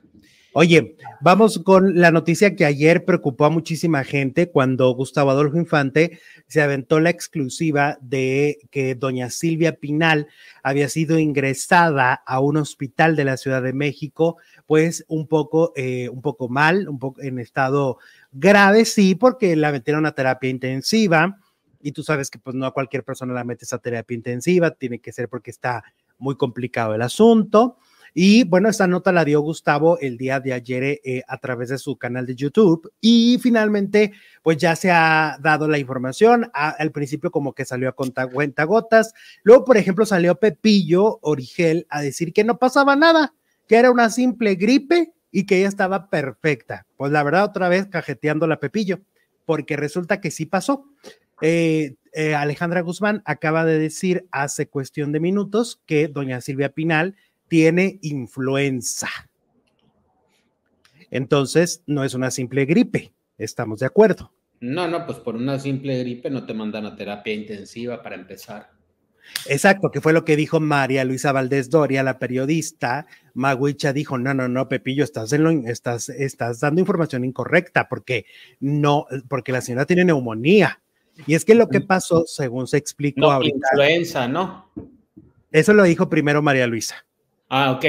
Oye, vamos con la noticia que ayer preocupó a muchísima gente cuando Gustavo Adolfo Infante se aventó la exclusiva de que doña Silvia Pinal había sido ingresada a un hospital de la Ciudad de México, pues un poco, eh, un poco mal, un poco en estado grave, sí, porque la metieron a terapia intensiva y tú sabes que pues no a cualquier persona la metes a terapia intensiva, tiene que ser porque está muy complicado el asunto. Y bueno, esta nota la dio Gustavo el día de ayer eh, a través de su canal de YouTube y finalmente pues ya se ha dado la información. al principio como que salió a contar gotas. Luego, por ejemplo, salió Pepillo Origel a decir que no pasaba nada, que era una simple gripe y que ella estaba perfecta. Pues la verdad, otra vez cajeteando la Pepillo, porque resulta que sí pasó. Eh, eh, Alejandra Guzmán acaba de decir hace cuestión de minutos que doña Silvia Pinal tiene influenza. Entonces, no es una simple gripe, estamos de acuerdo. No, no, pues por una simple gripe no te mandan a terapia intensiva para empezar. Exacto, que fue lo que dijo María Luisa Valdés Doria, la periodista. Maguicha dijo, no, no, no, Pepillo, estás, en estás, estás dando información incorrecta porque no, porque la señora tiene neumonía. Y es que lo que pasó, según se explicó no, ahorita. Influenza, ¿no? Eso lo dijo primero María Luisa. Ah, ok.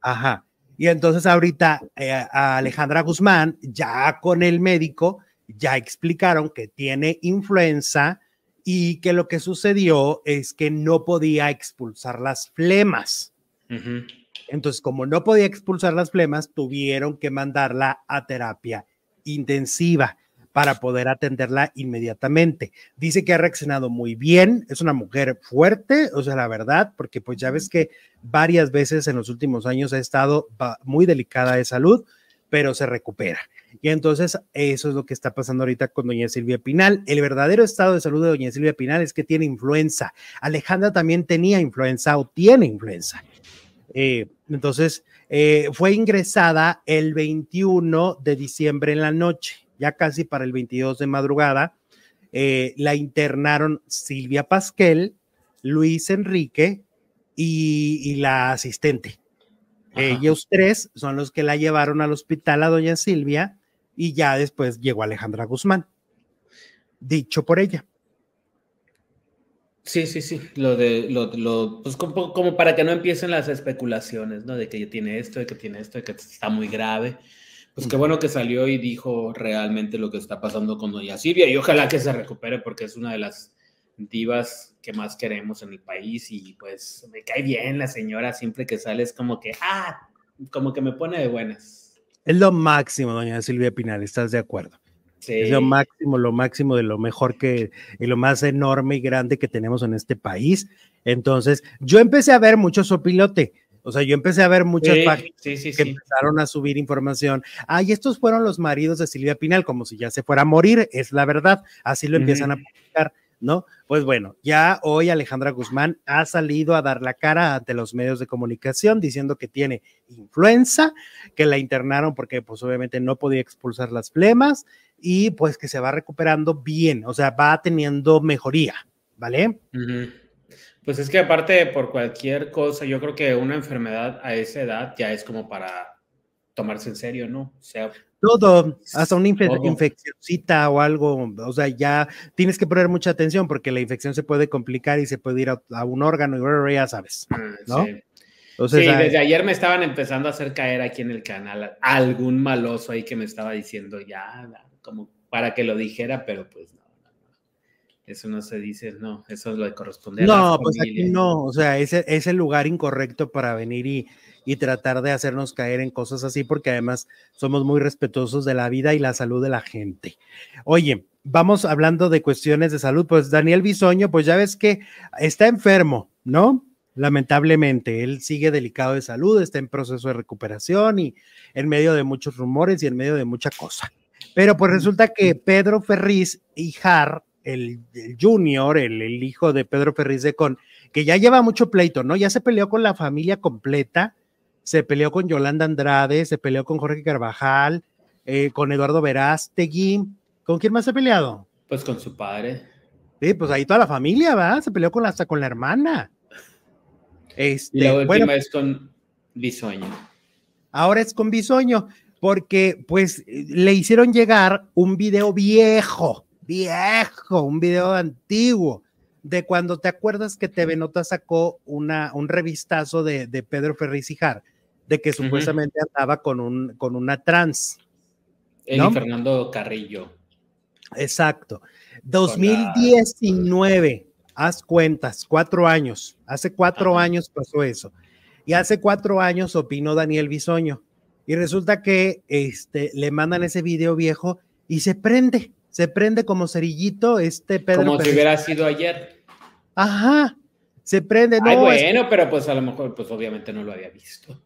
Ajá. Y entonces ahorita eh, a Alejandra Guzmán, ya con el médico, ya explicaron que tiene influenza y que lo que sucedió es que no podía expulsar las flemas. Entonces, como no podía expulsar las flemas, tuvieron que mandarla a terapia intensiva para poder atenderla inmediatamente. Dice que ha reaccionado muy bien, es una mujer fuerte, o sea, la verdad, porque pues ya ves que varias veces en los últimos años ha estado muy delicada de salud, pero se recupera. Y entonces eso es lo que está pasando ahorita con doña Silvia Pinal. El verdadero estado de salud de doña Silvia Pinal es que tiene influenza. Alejandra también tenía influenza o tiene influenza. Eh, entonces, eh, fue ingresada el 21 de diciembre en la noche ya casi para el 22 de madrugada, eh, la internaron Silvia Pasquel, Luis Enrique y, la asistente. Ellos tres son los que la llevaron al hospital a doña Silvia y ya después llegó Alejandra Guzmán, dicho por ella. Sí, sí, sí, lo de, lo, pues como, como, para que no empiecen las especulaciones, ¿no? De que tiene esto, de que tiene esto, de que está muy grave. Pues qué bueno que salió y dijo realmente lo que está pasando con Doña Silvia y ojalá que se recupere porque es una de las divas que más queremos en el país y pues me cae bien la señora siempre que sale es como que, ah, como que me pone de buenas. Es lo máximo, Doña Silvia Pinal, ¿estás de acuerdo? Sí. Es lo máximo, lo máximo de lo mejor que, y lo más enorme y grande que tenemos en este país. Entonces, yo empecé a ver mucho sopilote o sea, yo empecé a ver muchas páginas que empezaron a subir información. Ay, estos fueron los maridos de Silvia Pinal, como si ya se fuera a morir, es la verdad. Así lo empiezan a publicar, ¿no? Pues bueno, ya hoy Alejandra Guzmán ha salido a dar la cara ante los medios de comunicación diciendo que tiene influenza, que la internaron porque pues obviamente no podía expulsar las flemas y pues que se va recuperando bien, o sea, va teniendo mejoría, ¿vale? Pues es que aparte por cualquier cosa, yo creo que una enfermedad a esa edad ya es como para tomarse en serio, ¿no? O sea, todo, hasta una infeccióncita o algo, o sea, ya tienes que poner mucha atención porque la infección se puede complicar y se puede ir a, un órgano y ya sabes, ah, ¿no? Sí. sí, desde ayer me estaban empezando a hacer caer aquí en el canal algún maloso ahí que me estaba diciendo ya, como para que lo dijera, pero pues no. Eso no se dice, no, eso es lo de corresponder. No, pues aquí no, o sea, ese es el lugar incorrecto para venir y, y tratar de hacernos caer en cosas así, porque además somos muy respetuosos de la vida y la salud de la gente. Oye, vamos hablando de cuestiones de salud, pues Daniel Bisoño, pues ya ves que está enfermo, ¿no? Lamentablemente, él sigue delicado de salud, está en proceso de recuperación y en medio de muchos rumores y en medio de mucha cosa. Pero pues resulta que Pedro Ferriz y Jar el, junior, el, hijo de Pedro Ferriz de Con, que ya lleva mucho pleito, ¿no? Ya se peleó con la familia completa, se peleó con Yolanda Andrade, se peleó con Jorge Carvajal, eh, con Eduardo Verástegui. ¿Con quién más se ha peleado? Pues con su padre. Sí, pues ahí toda la familia, ¿va? Se peleó con hasta con la hermana. Este, y la última es con Bisoño. Ahora es con Bisoño, porque pues le hicieron llegar un video viejo viejo, un video antiguo, de cuando te acuerdas que TV Nota sacó una, un revistazo de, de Pedro Ferriz Jar, de que supuestamente andaba con, un, con una trans. ¿no? Fernando Carrillo. Exacto. 2019, haz cuentas, cuatro años. Hace cuatro años pasó eso. Y hace cuatro años opinó Daniel Bisoño. Y resulta que este, le mandan ese video viejo y se prende se prende como cerillito este Pedro. Como si hubiera sido ayer. Ajá, se prende. No, Ay, bueno, pero pues a lo mejor, pues obviamente no lo había visto.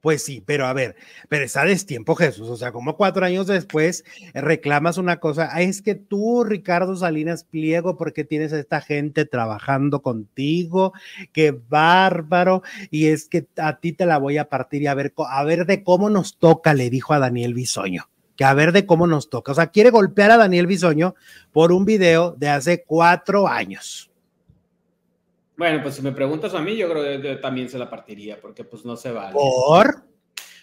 Pues sí, pero a ver, pero está tiempo, Jesús. O sea, como cuatro años después reclamas una cosa. Es que tú, Ricardo Salinas Pliego, porque tienes a esta gente trabajando contigo, qué bárbaro. Y es que a ti te la voy a partir y a ver, a ver de cómo nos toca, le dijo a Daniel Bisoño que a ver de cómo nos toca. O sea, quiere golpear a Daniel Bisoño por un video de hace cuatro años. Bueno, pues si me preguntas a mí, yo creo que también se la partiría, porque pues no se vale. ¿Por?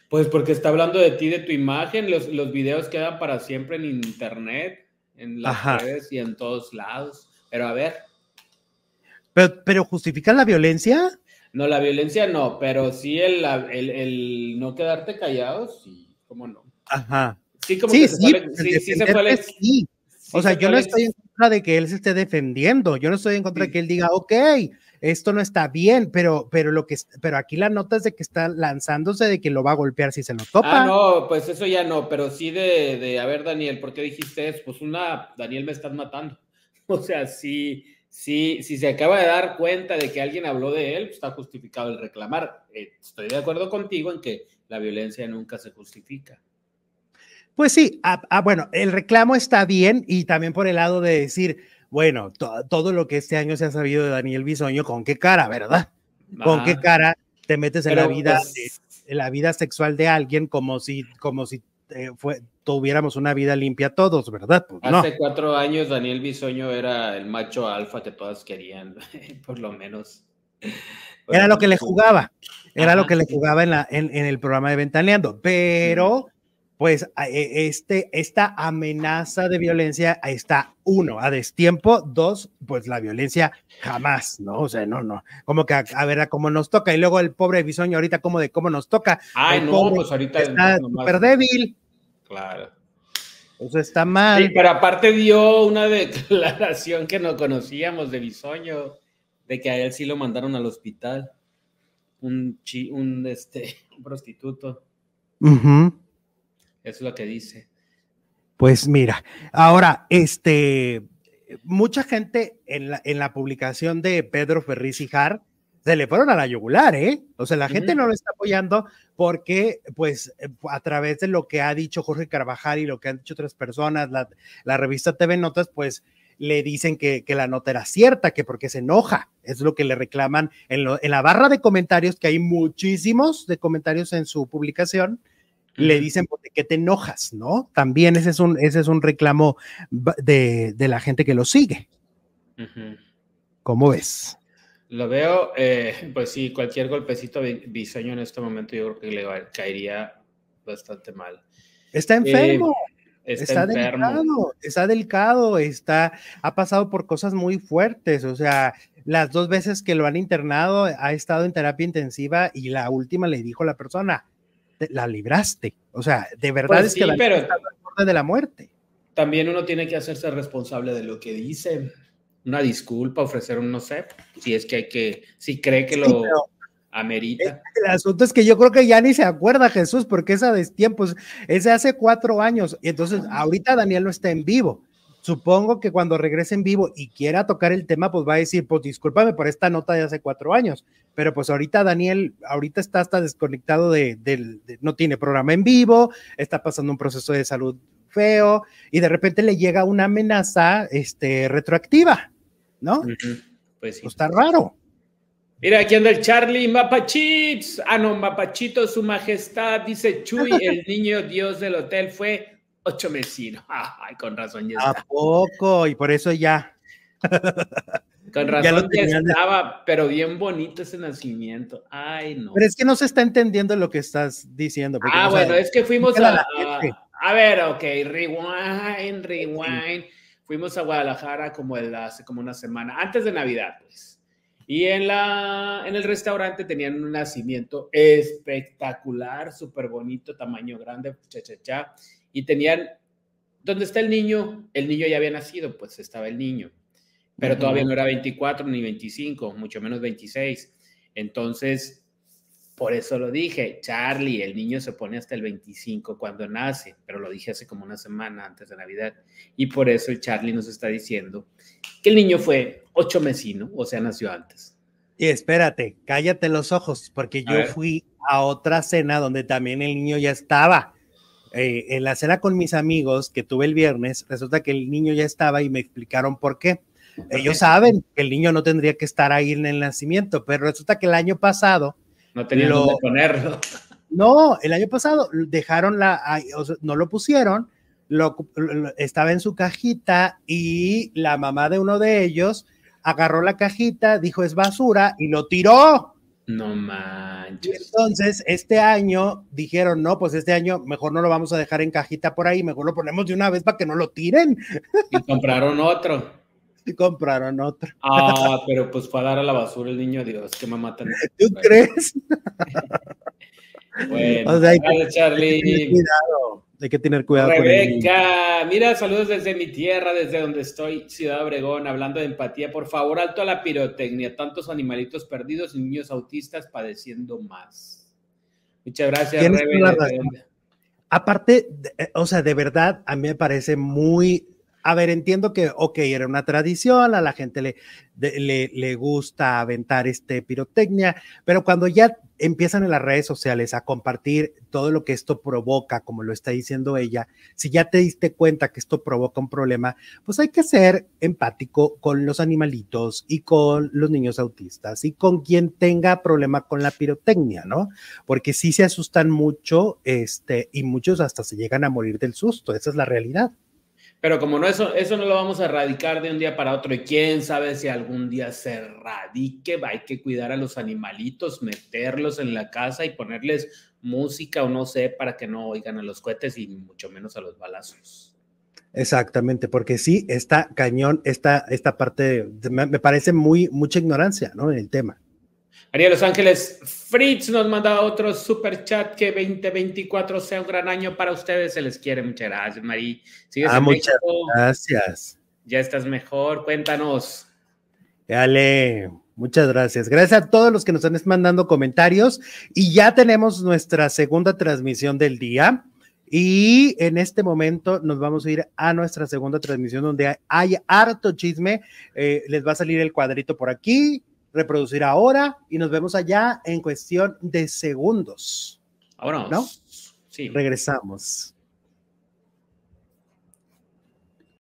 Pues porque está hablando de ti, de tu imagen, los, los videos quedan para siempre en internet, en las redes y en todos lados. Pero a ver. ¿Pero, pero justifican la violencia? No, la violencia no, pero sí el, el, el no quedarte callado, sí, cómo no. Ajá. Sí, como que sí, sí, sí, se fue sí. O sea, yo no estoy en contra de que él se esté defendiendo, yo no estoy en contra de que él diga, ok, esto no está bien, pero, pero lo que, pero aquí la nota es de que está lanzándose de que lo va a golpear si se lo topa. Ah, no, pues eso ya no, pero sí de, de a ver, Daniel, ¿por qué dijiste eso? Pues una, Daniel, me estás matando. O sea, si, si, si se acaba de dar cuenta de que alguien habló de él, pues está justificado el reclamar. Eh, estoy de acuerdo contigo en que la violencia nunca se justifica. Pues sí, ah, ah, bueno, el reclamo está bien y también por el lado de decir, bueno, todo lo que este año se ha sabido de Daniel Bisoño, ¿con qué cara, verdad? ¿Con qué cara te metes en la vida, pues en la vida sexual de alguien como si, como si eh, fue, tuviéramos una vida limpia todos, ¿verdad? Pues, Hace cuatro años Daniel Bisoño era el macho alfa que todas querían, por lo menos. Era lo que le jugaba, era lo que le jugaba en, la, en, el programa de Ventaneando, pero pues e, este, esta amenaza de violencia está uno, a destiempo, dos, pues la violencia jamás, ¿no? O sea, no, no, como que a, ver a cómo nos toca, y luego el pobre bisoño ahorita como de cómo nos toca. Ay, no, pues ahorita está súper débil. Claro. Eso está mal. Sí, pero aparte dio una declaración que no conocíamos de bisoño, de que a él sí lo mandaron al hospital, un, un, este, un prostituto. Es lo que dice. Pues mira, ahora, este, mucha gente en la, en la publicación de Pedro Ferriz y Jar se le fueron a la yugular, ¿eh? O sea, la gente no lo está apoyando porque, pues, a través de lo que ha dicho Jorge Carvajal y lo que han dicho otras personas, la, la revista TV Notas, pues, le dicen que, que, la nota era cierta, que porque se enoja, es lo que le reclaman en, en la barra de comentarios, que hay muchísimos de comentarios en su publicación, le dicen, ¿por qué te enojas? ¿No? También ese es un, ese es un reclamo de, la gente que lo sigue. ¿Cómo ves? Lo veo, eh, pues sí, cualquier golpecito biseño en este momento yo creo que le caería bastante mal. Está enfermo. Eh, está, delicado, está delicado, está, ha pasado por cosas muy fuertes, o sea, las dos veces que lo han internado ha estado en terapia intensiva y la última le dijo la persona, la libraste. O sea, de verdad pues es que la pero está de la muerte. También uno tiene que hacerse responsable de lo que dice. Una disculpa, ofrecer un no sé, si es que hay que, si cree que lo amerita. El asunto es que yo creo que ya ni se acuerda Jesús, porque esa de tiempos, ese hace cuatro años, y entonces ahorita Daniel no está en vivo supongo que cuando regrese en vivo y quiera tocar el tema, pues va a decir, pues discúlpame por esta nota de hace cuatro años, pero pues ahorita Daniel, ahorita está hasta desconectado de, no tiene programa en vivo, está pasando un proceso de salud feo y de repente le llega una amenaza este, retroactiva, ¿no? Pues sí. Pues está raro. Mira, aquí anda el Charlie Mapachits. Ah, no, Mapachito, su majestad, dice Chuy, el niño dios del hotel fue ocho vecinos. Ay, con razón ya ¿A poco? Y por eso ya. Con razón ya, estaba, pero bien bonito ese nacimiento. Ay, no. Pero es que no se está entendiendo lo que estás diciendo. Ah, bueno, es que fuimos a, a, ver, ok, rewind, rewind. Fuimos a Guadalajara como el, hace como una semana, antes de Navidad, pues. Y en, la, en el restaurante tenían un nacimiento espectacular, súper bonito, tamaño grande, cha, cha, cha y tenían, ¿dónde está el niño? El niño ya había nacido, pues estaba el niño, pero todavía no era 24 ni 25, mucho menos 26. Entonces, por eso lo dije, Charlie, el niño se pone hasta el 25 cuando nace, pero lo dije hace como una semana antes de Navidad. Y por eso Charlie nos está diciendo que el niño fue ocho mesino, o sea, nació antes. Y espérate, cállate los ojos, porque yo fui a otra cena donde también el niño ya estaba. Eh, en la cena con mis amigos que tuve el viernes, resulta que el niño ya estaba y me explicaron por qué. Ellos saben que el niño no tendría que estar ahí en el nacimiento, pero resulta que el año pasado... No tenían dónde ponerlo. No, el año pasado dejaron la, no lo pusieron, lo, estaba en su cajita y la mamá de uno de ellos agarró la cajita, dijo es basura y lo tiró. No manches. Entonces, este año dijeron, no, pues este año mejor no lo vamos a dejar en cajita por ahí, mejor lo ponemos de una vez para que no lo tiren. Y compraron otro. Y compraron otro. Ah, pero pues fue a dar a la basura el niño, Dios, que me matan. ¿Tú crees? bueno, o sea, Charlie. Cuidado. Hay que tener cuidado. Rebeca, mira, saludos desde mi tierra, desde donde estoy, Ciudad Obregón, hablando de empatía. Por favor, alto a la pirotecnia, tantos animalitos perdidos y niños autistas padeciendo más. Muchas gracias, Rebeca. Aparte, eh, o sea, de verdad, a mí me parece muy a ver, entiendo que, ok, era una tradición, a la gente le, le, le, gusta aventar este pirotecnia, pero cuando ya empiezan en las redes sociales a compartir todo lo que esto provoca, como lo está diciendo ella, si ya te diste cuenta que esto provoca un problema, pues hay que ser empático con los animalitos y con los niños autistas y con quien tenga problema con la pirotecnia, ¿no? Porque sí se asustan mucho, este, y muchos hasta se llegan a morir del susto, esa es la realidad. Pero como no, eso, eso no lo vamos a erradicar de un día para otro y quién sabe si algún día se erradique, hay que cuidar a los animalitos, meterlos en la casa y ponerles música o no sé para que no oigan a los cohetes y mucho menos a los balazos. Exactamente, porque sí, está cañón, esta, esta parte, me, me parece muy, mucha ignorancia, ¿no? En el tema. María Los Ángeles Fritz nos manda otro super chat que 2024 sea un gran año para ustedes. Se les quiere. Muchas gracias, María. Ah, muchas gracias. Ya estás mejor. Cuéntanos. Dale. Muchas gracias. Gracias a todos los que nos están mandando comentarios. Y ya tenemos nuestra segunda transmisión del día. Y en este momento nos vamos a ir a nuestra segunda transmisión donde hay, harto chisme. Eh, les va a salir el cuadrito por aquí reproducir ahora y nos vemos allá en cuestión de segundos. Ahora, ¿no? Sí. Regresamos.